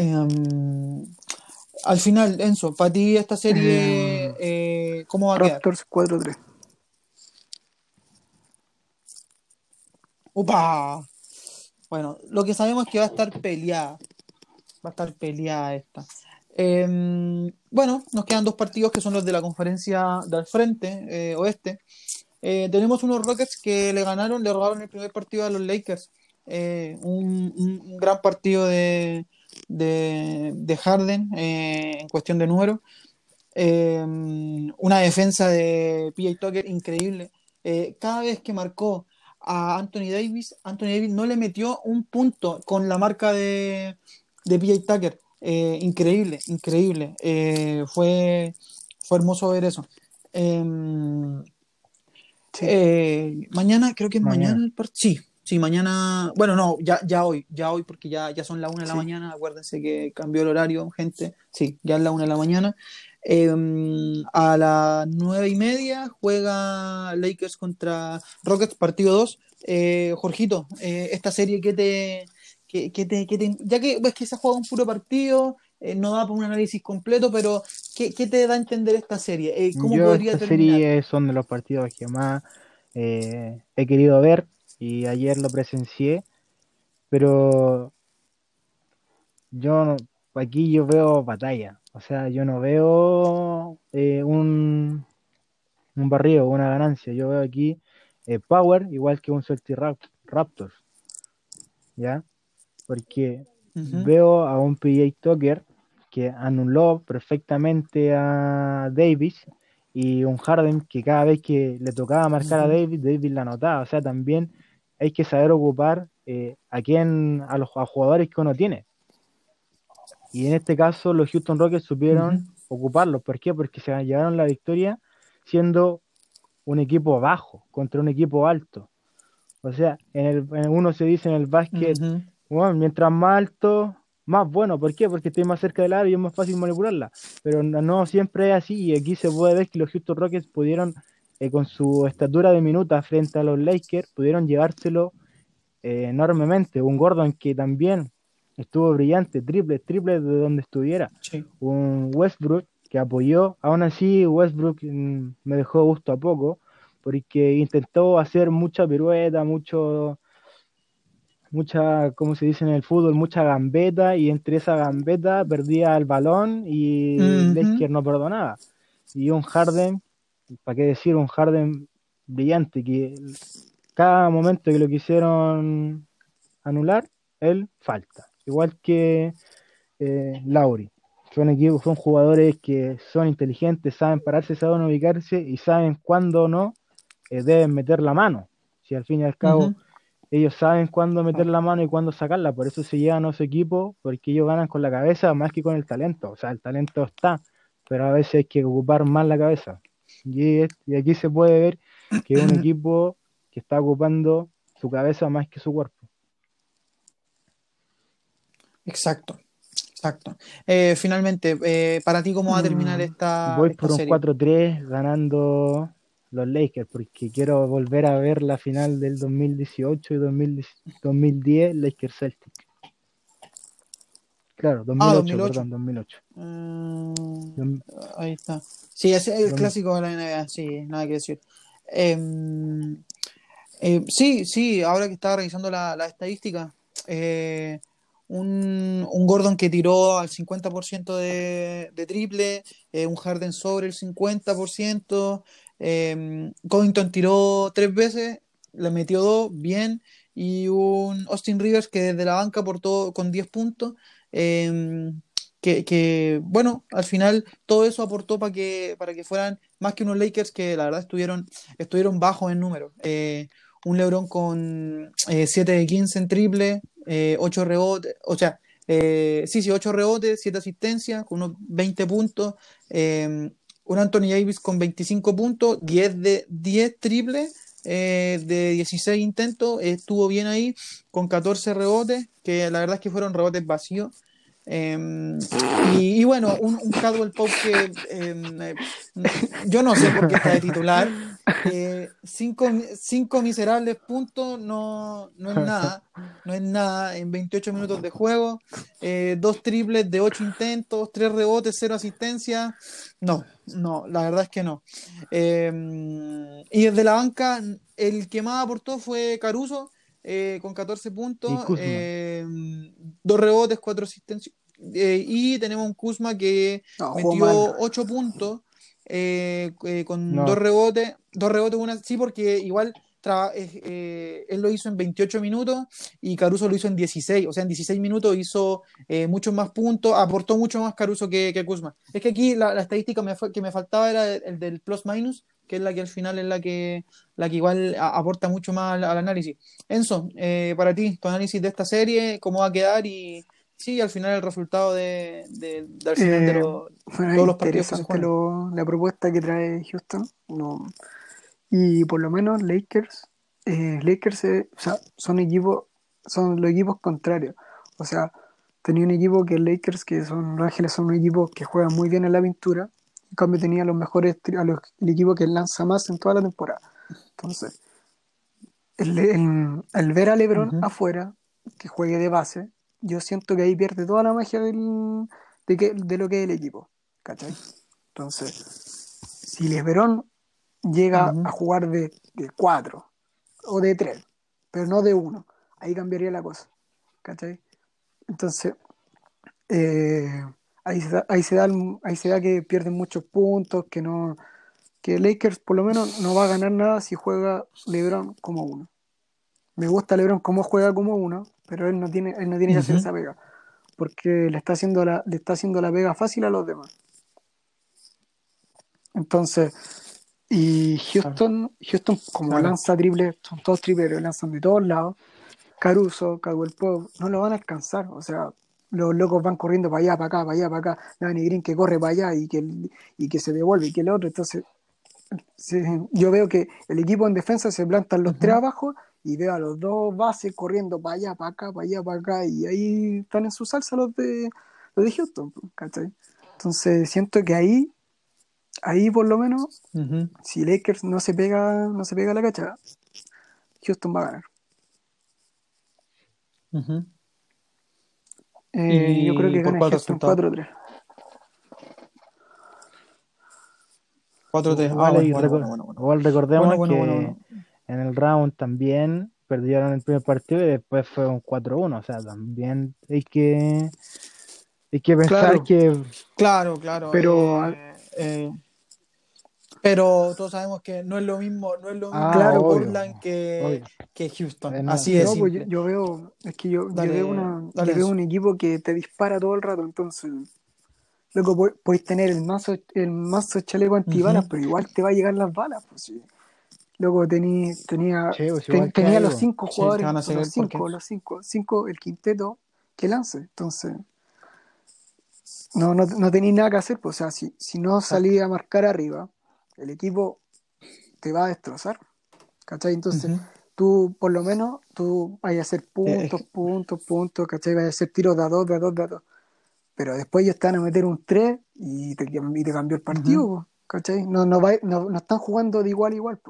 Em, al final, Enzo, para ti esta serie, em, eh, ¿cómo va a quedar? Raptors 4-3. ¡Upa! Bueno, lo que sabemos es que va a estar peleada. Va a estar peleada esta. Em, bueno, nos quedan dos partidos que son los de la conferencia del frente, eh, oeste. Eh, tenemos unos Rockets que le ganaron, le robaron el primer partido a los Lakers. un, gran partido de, de, de Harden eh, en cuestión de número. Eh, una defensa de PJ Tucker increíble. Eh, cada vez que marcó a Anthony Davis, Anthony Davis no le metió un punto con la marca de, de PJ Tucker. increíble, increíble. fue, fue hermoso ver eso. mañana, creo que es mañana, mañana el partido. Sí, Sí, mañana, bueno, no, ya, ya hoy, ya hoy, porque ya, ya son las una de la mañana, acuérdense que cambió el horario, gente, sí, ya es la una de la mañana. Em, a las nueve y media juega Lakers contra Rockets, partido 2. Eh, Jorgito, eh, esta serie, ¿qué te, qué, te, te, ya que ves que se ha jugado un puro partido, eh, no da para un análisis completo, pero ¿qué, qué te da a entender esta serie? ¿Cómo Yo podría esta serie son de los partidos que más he querido ver y ayer lo presencié, pero yo aquí yo veo batalla, o sea, yo no veo eh, un, un barrio, una ganancia, yo veo aquí eh, Power igual que un Raptors, ¿ya? Porque veo a un PJ Tucker que anuló perfectamente a Davis y un Harden que cada vez que le tocaba marcar a Davis, Davis la anotaba, o sea, también hay que saber ocupar eh, a quién, a los jugadores que uno tiene. Y en este caso, los Houston Rockets supieron ocuparlos. ¿Por qué? Porque se llevaron la victoria siendo un equipo bajo contra un equipo alto. O sea, en el, uno se dice en el básquet, bueno, mientras más alto, más bueno. ¿Por qué? Porque estoy más cerca del área y es más fácil manipularla. Pero no, siempre es así y aquí se puede ver que los Houston Rockets pudieron, eh, con su estatura de minuta frente a los Lakers, pudieron llevárselo eh, enormemente. Un Gordon que también estuvo brillante, triple, triple de donde estuviera. Un Westbrook que apoyó, aún así Westbrook mm, me dejó gusto a poco, porque intentó hacer mucha pirueta, mucho, mucha, como se dice en el fútbol, mucha gambeta, y entre esa gambeta perdía el balón y uh no perdonaba. Y un Harden, ¿para qué decir? Un Harden brillante, que cada momento que lo quisieron anular, él falta. Igual que eh, Lauri. Son equipos, son jugadores que son inteligentes, saben pararse, saben ubicarse y saben cuándo no eh, deben meter la mano. Si al fin y al cabo ellos saben cuándo meter la mano y cuándo sacarla, por eso se llevan a su equipo, porque ellos ganan con la cabeza más que con el talento. O sea, el talento está, pero a veces hay que ocupar más la cabeza. Y, y aquí se puede ver que es un *clears throat* equipo que está ocupando su cabeza más que su cuerpo. Exacto. Exacto. Eh, finalmente, eh, para ti, ¿cómo va a terminar mm, esta. Voy por un 4-3 ganando los Lakers, porque quiero volver a ver la final del 2018 y 2010, Lakers Celtic. Claro, 2008, ah, perdón, 2008. Mm, ahí está. Sí, es el clásico de la NBA, sí, nada que decir. Em, eh, sí, sí, ahora que estaba revisando la, la estadística, eh, un, Gordon que tiró al 50% de, de triple, eh, un Harden sobre el 50%, eh, Covington tiró tres veces, le metió dos, bien, y un Austin Rivers que desde la banca aportó con 10 puntos. Em, que, bueno, al final todo eso aportó para que, para que fueran más que unos Lakers que la verdad estuvieron, estuvieron bajos en número. Eh, un LeBron con 7 de 15 en triple, 8 eh, rebotes, o sea, eh, sí, sí, 8 rebotes, 7 asistencias, con unos 20 puntos. Em, un Anthony Davis con 25 puntos, 10 de 10 triples. Eh, de 16 intentos, estuvo bien ahí con 14 rebotes, que la verdad es que fueron rebotes vacíos. Em, y, bueno, un, un Cadwell Pope que em, yo no sé por qué está de titular. Eh, cinco, cinco, miserables puntos no, no, es nada. No es nada en 28 minutos de juego. Eh, dos triples de 8 intentos, tres rebotes, cero asistencia. No, no, la verdad es que no. Em, y desde la banca, el que más aportó fue Caruso eh, con 14 puntos, eh, dos rebotes, cuatro asistencias. Eh, y tenemos un Kuzma que metió 8 puntos con dos rebotes, dos rebotes, una, sí, porque igual él lo hizo en 28 minutos y Caruso lo hizo en 16, o sea, en 16 minutos hizo muchos más puntos, aportó mucho más Caruso que, que Kuzma. Es que aquí la, estadística que me faltaba era el, del plus minus, que es la que al final es la que, la que igual aporta mucho más al, análisis. Enzo, eh, para ti, tu análisis de esta serie, cómo va a quedar y sí, al final el resultado de, de, final de, eh, todos los partidos. la propuesta que trae Houston. No. Y por lo menos Lakers, eh, Lakers son equipos, son los equipos contrarios. O sea, tenía un equipo que Lakers, que son Los Ángeles, son un equipo que juega muy bien en la pintura, en cambio tenía los mejores, a los, el equipo que lanza más en toda la temporada. Entonces, el, ver a Lebron afuera, que juegue de base, yo siento que ahí pierde toda la magia del, de, que, de lo que es el equipo. ¿Cachai? Entonces, si Lebron llega a jugar de, de cuatro o de tres, pero no de uno, ahí cambiaría la cosa. ¿Cachai? Entonces, eh, ahí se da, ahí se da, ahí se da que pierden muchos puntos, que no que Lakers por lo menos no va a ganar nada si juega LeBron como uno. Me gusta LeBron como juega como uno, pero él no tiene, él no tiene que hacer esa pega, porque le está haciendo la, le está haciendo la pega fácil a los demás. Entonces, y Houston, Houston como lanza triple, son todos tripleros, lanzan de todos lados. Caruso, Caldwell Pop, no lo van a alcanzar. O sea, los locos van corriendo para allá, para acá, para allá, para acá. Danny Green que corre para allá y que, y que se devuelve y que el otro. Entonces, yo veo que el equipo en defensa se plantan los tres abajo y veo a los dos bases corriendo para allá, para acá, para allá, para acá. Y ahí están en su salsa los de, los de Houston, ¿cachai? Entonces, siento que ahí, ahí por lo menos, si Lakers no se pega, no se pega la cachada, Houston va a ganar. Eh, yo creo que gana Houston 4-3. 4-3. Ah, igual recordemos que en el round también perdieron el primer partido y después fue un 4-1. O sea, también hay que, hay que pensar que. Claro, claro. Pero. Eh, eh, pero todos sabemos que no es lo mismo, no es lo mismo ah, Portland que, que, Houston. Así es. Pues yo, veo, es que yo, veo, una, yo veo un equipo que te dispara todo el rato, entonces luego podéis tener el mazo, el mazo chaleco antibalas, pero igual te va a llegar las balas, pues sí. Luego tenía, tenía, pues tenía los cinco jugadores, los cinco, los cinco, cinco, el quinteto que lance, entonces no, no, no tenía nada que hacer, pues, o sea, si, si no salía a marcar arriba, el equipo te va a destrozar. ¿Cachai? Entonces, tú por lo menos, tú vas a hacer puntos, puntos, puntos, ¿cachai? Vas a hacer tiros de a dos, de a dos, de a dos. Pero después ellos están a meter un 3 y te, y te cambió el partido, ¿cachai? No, no, no, están jugando de igual a igual,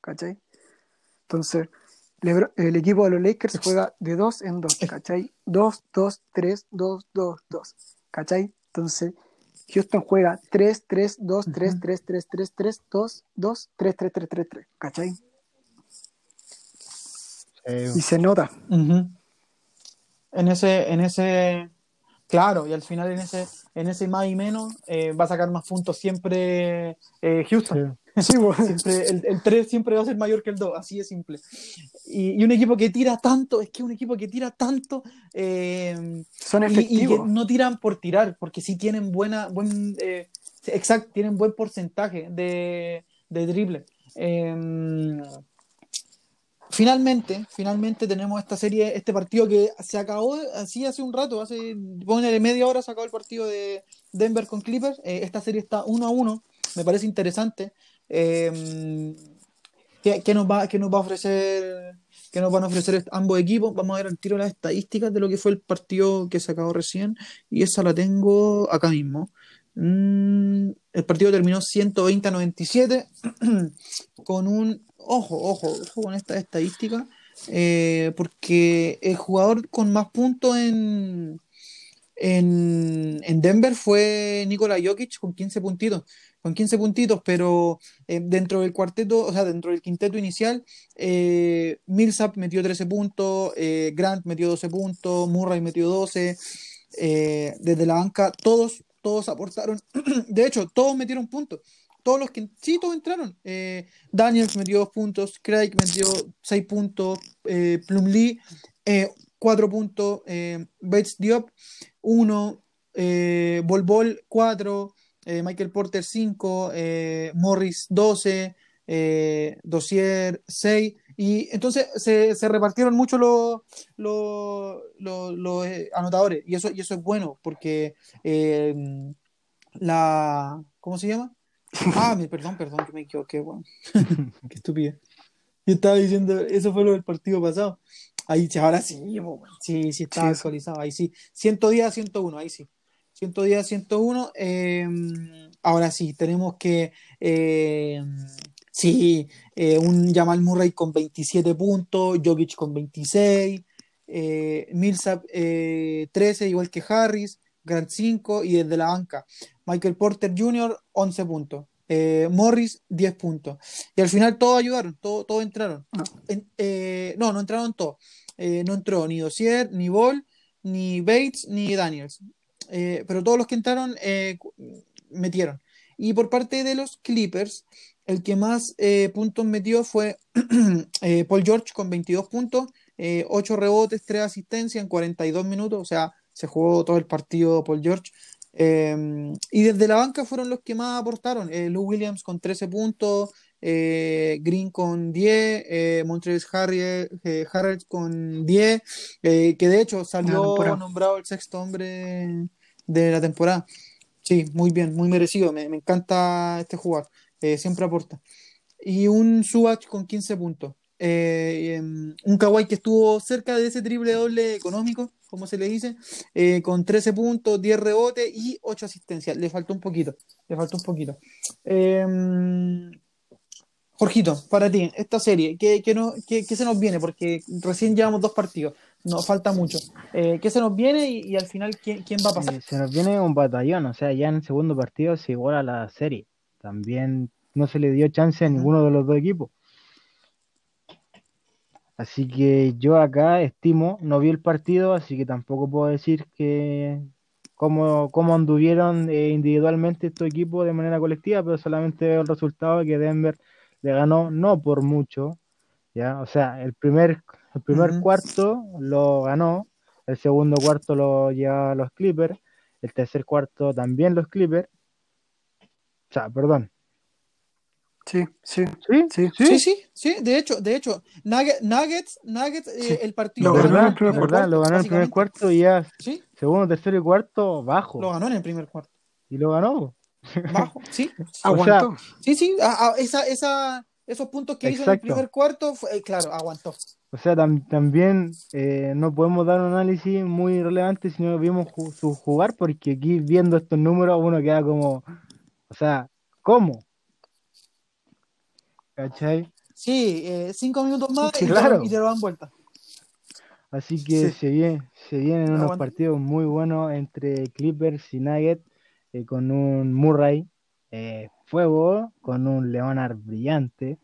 ¿cachai? Entonces, el equipo de los Lakers juega de 2 en 2, ¿cachai? 2, 2, 3, 2, 2, 2, ¿cachai? Entonces, Houston juega 3, 3, 2, 3, 3, 3, 3, 3, 2, 2, 3, 3, 3, 3, 3. ¿Cachai? Y se nota. En ese, en ese, claro, y al final en ese, en ese más y menos eh, va a sacar más puntos siempre eh, Houston. Sí, siempre, *laughs* el, el, 3 siempre va a ser mayor que el 2, así de simple. Y, y, un equipo que tira tanto, es que un equipo que tira tanto. Eh, Son efectivos. Y, que no tiran por tirar, porque sí tienen buena, buen, eh, exacto, tienen buen porcentaje de, de drible. Eh, finalmente, finalmente tenemos esta serie, este partido que se acabó así hace un rato, hace de media hora se acabó el partido de Denver con Clippers. Eh, esta serie está 1 a 1, me parece interesante. Eh, ¿qué, nos va, nos va a ofrecer? ¿Qué nos van a ofrecer ambos equipos? Vamos a ver al tiro las estadísticas de lo que fue el partido que se acabó recién. Y esa la tengo acá mismo. Mm, el partido terminó 120 a 97 *clears throat* con un ojo, ojo, ojo con esta estadística, eh, porque el jugador con más puntos en, en, en Denver fue Nikola Jokic con 15 puntitos con 15 puntitos, pero eh, dentro del cuarteto, o sea, dentro del quinteto inicial, eh, Millsap metió 13 puntos, eh, Grant metió 12 puntos, Murray metió 12, eh, desde la banca todos, todos aportaron, *clears throat* de hecho, todos metieron puntos, todos los que, sí, todos entraron, Daniels metió 2 puntos, Craig metió 6 puntos, Plum Lee 4 puntos, Bates Diop 1, Bol Bol 4, eh, Michael Porter 5, eh, Morris 12, eh, Dossier 6, y entonces se, se repartieron mucho los, los, los, anotadores, y eso, y eso es bueno, porque la... ¿Cómo se llama? Ah, perdón, perdón, que me equivoqué, bueno. *laughs* Qué estúpido. Yo estaba diciendo, eso fue lo del partido pasado. Ahí, ahora sí, sí, sí, está actualizado, ahí sí. 110 a 101, ahí sí. 110 101. Eh, ahora sí, tenemos que. Eh, sí, eh, un Jamal Murray con 27 puntos, Jokic con 26, eh, Millsap 13, igual que Harris, Grant 5 y desde la banca. Michael Porter Jr., 11 puntos. Morris 10 puntos. Y al final todos ayudaron, todos, todos entraron. No. no, no entraron todos. no entró ni Dossier, ni Ball, ni Bates, ni Daniels. Eh, pero todos los que entraron eh, metieron. Y por parte de los Clippers, el que más eh, puntos metió fue *clears throat* Paul George con 22 puntos, 8 rebotes, 3 asistencias en 42 minutos, o sea, se jugó todo el partido Paul George. Eh, y desde la banca fueron los que más aportaron. Lou Williams con 13 puntos, eh, Green con 10, eh, Harrier, eh, con 10, eh, que de hecho salió nombrado el sexto hombre de la temporada. Sí, muy bien, muy merecido. Me, me encanta este jugador. Eh, siempre aporta. Y un Subach con 15 puntos. Eh, em, un Kawhi que estuvo cerca de ese triple doble económico, como se le dice, eh, con 13 puntos, 10 rebotes y 8 asistencias. Le faltó un poquito, le faltó un poquito. Em, Jorgito, para ti, esta serie, ¿qué, qué no- qué- qué se nos viene? Porque recién llevamos dos partidos, nos falta mucho. Eh, ¿qué se nos viene y, al final quién, quién va a pasar? Eh, se nos viene un batallón, o sea, ya en el segundo partido se iguala la serie. También no se le dio chance a ninguno de los dos equipos. Así que yo acá estimo, no vi el partido, así que tampoco puedo decir que cómo, cómo anduvieron eh, individualmente estos equipos de manera colectiva, pero solamente veo el resultado de que Denver le ganó no por mucho, ¿ya? O sea, el primer, el primer cuarto lo ganó, el segundo cuarto lo llevaba los Clippers, el tercer cuarto también los Clippers. O sea, perdón. Sí, sí, ¿Sí? sí. Sí, sí, sí, de hecho, de hecho, Nugget- Nuggets, Nuggets, eh, el partido Lo ganó el primer ¿Verdad? Lo ganó en el primer cuarto y ya Sí, segundo, tercero y cuarto bajo. lo ganó en el primer cuarto. Y lo ganó. Bajo, sí. *laughs* Aguantó. Sí, sí, a- a- esa, esa, esos puntos que hizo en el primer cuarto, fue- eh, claro, aguantó. O sea, tam- también eh, no podemos dar un análisis muy relevante si no vimos ju- su jugar, porque aquí viendo estos números uno queda como, o sea, ¿cómo? ¿Cachai? Sí, eh, cinco minutos más Sí, y, claro. lo, y te lo dan vuelta. Así que Sí. se viene, se vienen unos Aguanta. partidos muy buenos entre Clippers y Nuggets, eh, con un Murray eh, fuego, con un Leonard brillante,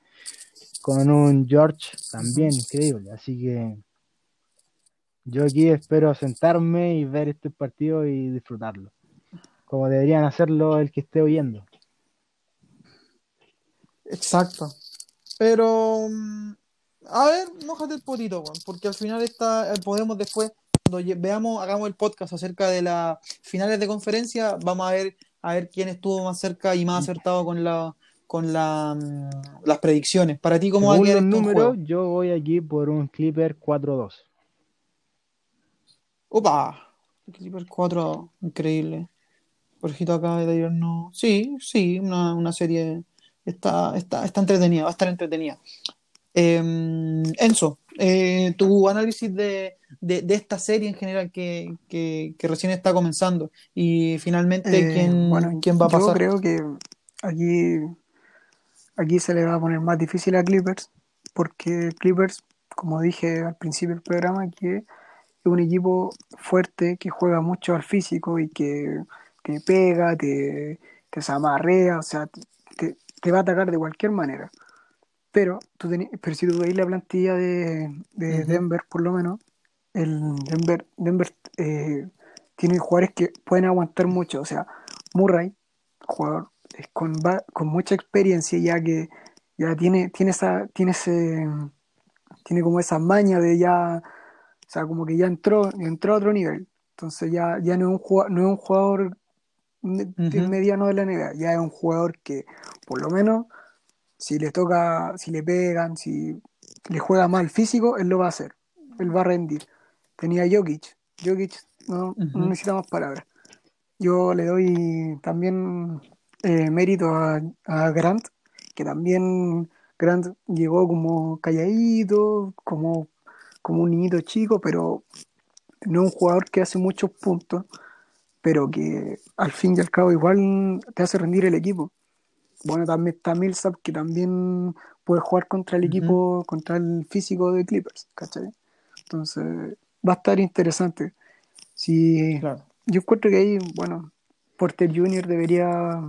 con un George también increíble. Así que yo aquí espero sentarme y ver este partido y disfrutarlo, como deberían hacerlo el que esté oyendo. Exacto. Pero, mm, a ver, mójate el potito, porque al final está, eh, podemos después, cuando veamos, hagamos el podcast acerca de las finales de conferencia, vamos a ver, a ver quién estuvo más cerca y más acertado con la, con la, mm, las predicciones. Para ti, ¿cómo va a Según quedar los números, yo voy aquí por un Clipper 4-2. Opa, Clippers 4, increíble. Jorgito acaba de dirnos, sí, sí, una, una serie está, está, está entretenida, va a estar entretenida. Eh, Enzo, eh, tu análisis de, de, de esta serie en general que, que, que recién está comenzando y finalmente Eh, quién, bueno, quién va a yo pasar. creo que aquí, aquí se le va a poner más difícil a Clippers, porque Clippers, como dije al principio del programa, que es un equipo fuerte que juega mucho al físico y que te pega, te, te zamarrea, o sea, te, te va a atacar de cualquier manera. Pero, tú pero si tú veis la plantilla de, de. Denver, por lo menos, el Denver, Denver eh, tiene jugadores que pueden aguantar mucho. O sea, Murray, jugador con, con mucha experiencia, ya que ya tiene, tiene esa, tiene ese, tiene como esa maña de ya, o sea, como que ya entró, entró a otro nivel. Entonces ya, ya no es un jugador, no es un jugador mediano de la NBA, ya es un jugador que por lo menos si le toca, si le pegan, si le juega mal físico, él lo va a hacer. Él va a rendir. Tenía Jokic. Jokic no, no necesita más palabras. Yo le doy también eh, mérito a, a Grant, que también Grant llegó como calladito, como, como un niñito chico, pero no un jugador que hace muchos puntos, pero que al fin y al cabo igual te hace rendir el equipo. Bueno, también está Millsap, que también puede jugar contra el equipo, contra el físico de Clippers, ¿cachai? Entonces, va a estar interesante. Si, Claro. yo encuentro que ahí, bueno, Porter Jr. debería,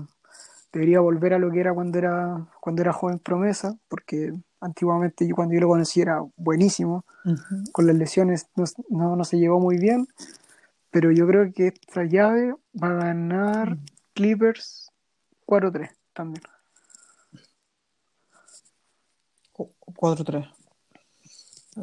debería volver a lo que era cuando era, cuando era joven promesa, porque antiguamente yo cuando yo lo conocí era buenísimo, con las lesiones no, no, no se llevó muy bien, pero yo creo que esta llave va a ganar Clippers 4-3 también. Cu- 4-3.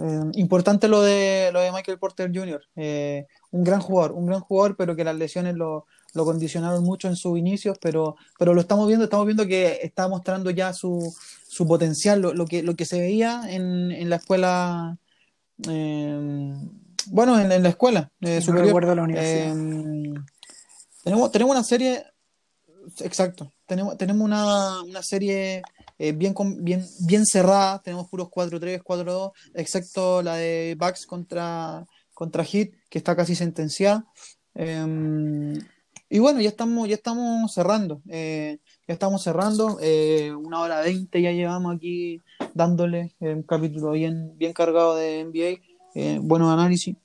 Eh, importante lo de lo de Michael Porter Jr. Eh, un gran jugador, un gran jugador, pero que las lesiones lo, lo condicionaron mucho en sus inicios, pero, pero lo estamos viendo, estamos viendo que está mostrando ya su, su potencial, lo, lo que, lo que se veía en, en la escuela, eh, bueno, en, en la escuela eh, No superior. recuerdo la universidad. Eh, tenemos, tenemos una serie, exacto, tenemos, tenemos una, una serie eh, bien, bien, bien cerrada, tenemos puros 4-3, 4-2, excepto la de Bucks contra, contra Heat, que está casi sentenciada. Eh, y bueno, ya estamos, ya estamos cerrando, eh, ya estamos cerrando, eh, una hora veinte ya llevamos aquí dándole eh, un capítulo bien, bien cargado de NBA, buenos análisis.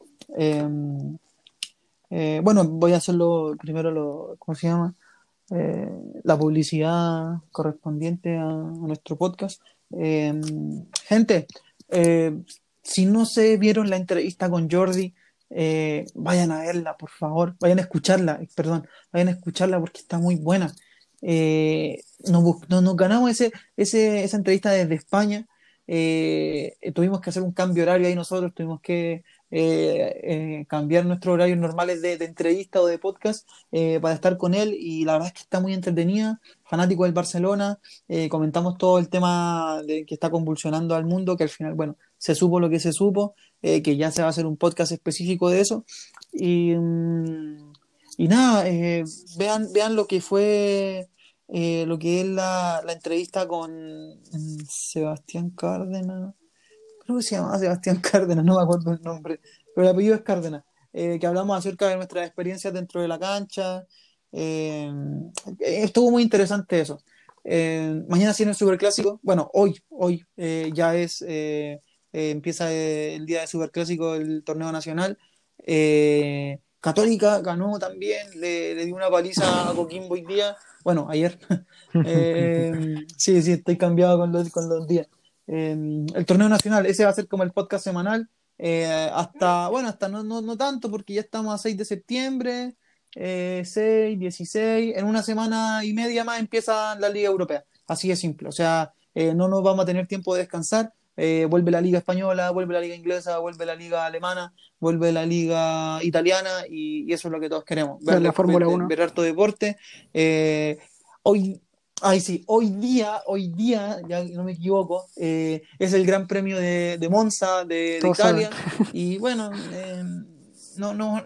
Eh, bueno, voy a hacerlo primero, lo, ¿cómo se llama? Eh, la publicidad correspondiente a, nuestro podcast. Eh, gente, eh, si no se vieron la entrevista con Jordi, eh, vayan a verla, por favor, vayan a escucharla, perdón, vayan a escucharla porque está muy buena. Nos, ganamos ese, ese, esa entrevista desde España. Tuvimos que hacer un cambio horario ahí nosotros, tuvimos que eh, eh, cambiar nuestros horarios normales de, de entrevista o de podcast eh, para estar con él. Y la verdad es que está muy entretenida, fanático del Barcelona, comentamos todo el tema de que está convulsionando al mundo, que al final, bueno, se supo lo que se supo, que ya se va a hacer un podcast específico de eso. Y, mm, y nada, vean, vean lo que fue lo que es la, la entrevista con mm, Sebastián Cárdenas creo que se llamaba Sebastián *laughs* Cárdenas, no me acuerdo el nombre, pero el apellido es Cárdenas, eh, que hablamos acerca de nuestras experiencias dentro de la cancha. eh, estuvo muy interesante eso. Eh, mañana en el Superclásico, bueno, hoy, hoy ya es, empieza el día de Superclásico del torneo nacional. Católica ganó también, le, le dio una paliza a Coquimbo hoy día, bueno, ayer. *laughs* *laughs* Sí, sí, estoy cambiado con los, con los días. Eh, el torneo nacional, ese va a ser como el podcast semanal, eh, hasta, bueno, hasta no, no, no tanto, porque ya estamos a 6 de septiembre, eh, 6, 16, en una semana y media más empieza la Liga Europea, así de simple, o sea, eh, no nos vamos a tener tiempo de descansar, eh, vuelve la Liga Española, vuelve la Liga Inglesa, vuelve la Liga Alemana, vuelve la Liga Italiana, y, y eso es lo que todos queremos, Ver la Fórmula ver- 1. ver harto deporte, hoy... Ay, sí, hoy día, hoy día, ya no me equivoco, eh, es el Gran Premio de, de Monza, de, Italia, y bueno, eh, no, no,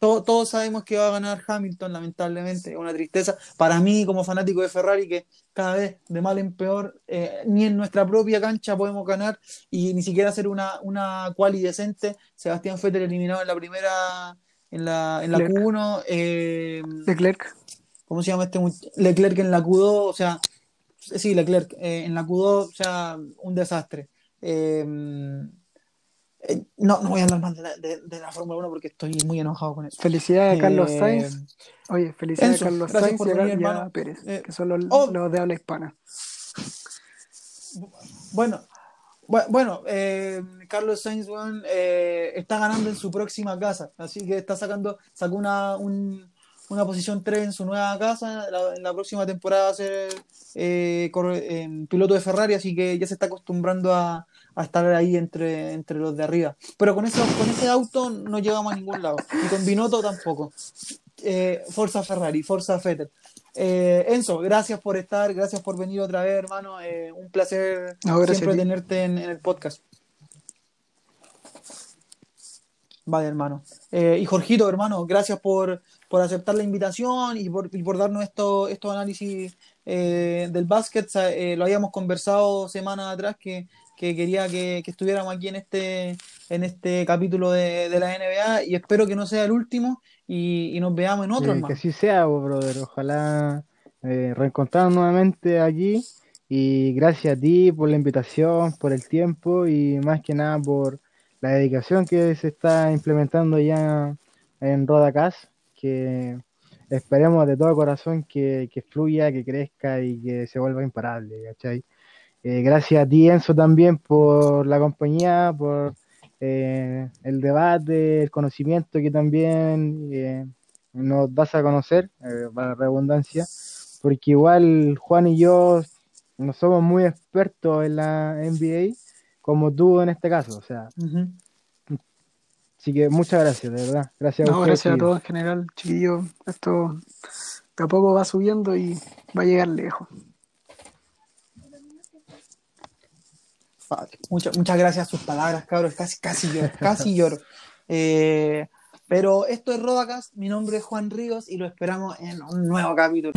to- todos sabemos que va a ganar Hamilton, lamentablemente, es una tristeza. Para mí, como fanático de Ferrari, que cada vez de mal en peor, eh, ni en nuestra propia cancha podemos ganar y ni siquiera hacer una, una quali decente. Sebastián Vettel eliminado en la primera, en la, en la Leclerc. Q1. eh, Leclerc. ¿Cómo se llama este? Leclerc en la Q2, o sea, sí, Leclerc eh, en la Q2, o sea, un desastre. Eh, eh, no, no voy a hablar más de la, de, de la Fórmula 1 porque estoy muy enojado con eso. Felicidades a Carlos Eh, Sainz. Oye, felicidades Enzo, a Carlos Sainz por y a, venir, a. Pérez, Eh, que son los, oh. los de habla hispana. Bueno, bu- bueno, eh, Carlos Sainz eh, está ganando en su próxima casa, así que está sacando, sacó una, un- una posición 3 en su nueva casa, la, en la próxima temporada va a ser eh, corre- eh, piloto de Ferrari, así que ya se está acostumbrando a, a estar ahí entre, entre los de arriba. Pero con, eso, con ese auto no llegamos a ningún lado, y con Binotto tampoco. Eh, Forza Ferrari, Forza Vettel. Eh, Enzo, gracias por estar, gracias por venir otra vez, hermano. Eh, un placer No, siempre tenerte en, en el podcast. Vale, hermano. Y Jorgito, hermano, gracias por, por aceptar la invitación y por, y por darnos esto, estos análisis eh, del básquet. Eh, lo habíamos conversado semanas atrás que, que quería que, que estuviéramos aquí en este, en este capítulo de, de la NBA y espero que no sea el último y, y nos veamos en otro, hermano. que así sea, brother. Ojalá eh, reencontrarnos nuevamente aquí. Y gracias a ti por la invitación, por el tiempo y más que nada por la dedicación que se está implementando ya en Rodacast, que esperemos de todo corazón que, que fluya, que crezca y que se vuelva imparable, ¿cachai? Eh, gracias a ti, Enzo, también por la compañía, por eh, el debate, el conocimiento que también eh, nos das a conocer, para la redundancia, porque igual Juan y yo no somos muy expertos en la NBA como tú en este caso, o sea. Así que muchas gracias, de verdad. Gracias a No, ustedes. gracias a todos en general, chiquillos. Esto de a poco va subiendo y va a llegar lejos. Muchas, muchas gracias a sus palabras, cabros. Casi, casi lloro, casi *laughs* lloro. Eh, pero esto es Rodacast. Mi nombre es Juan Ríos y lo esperamos en un nuevo capítulo.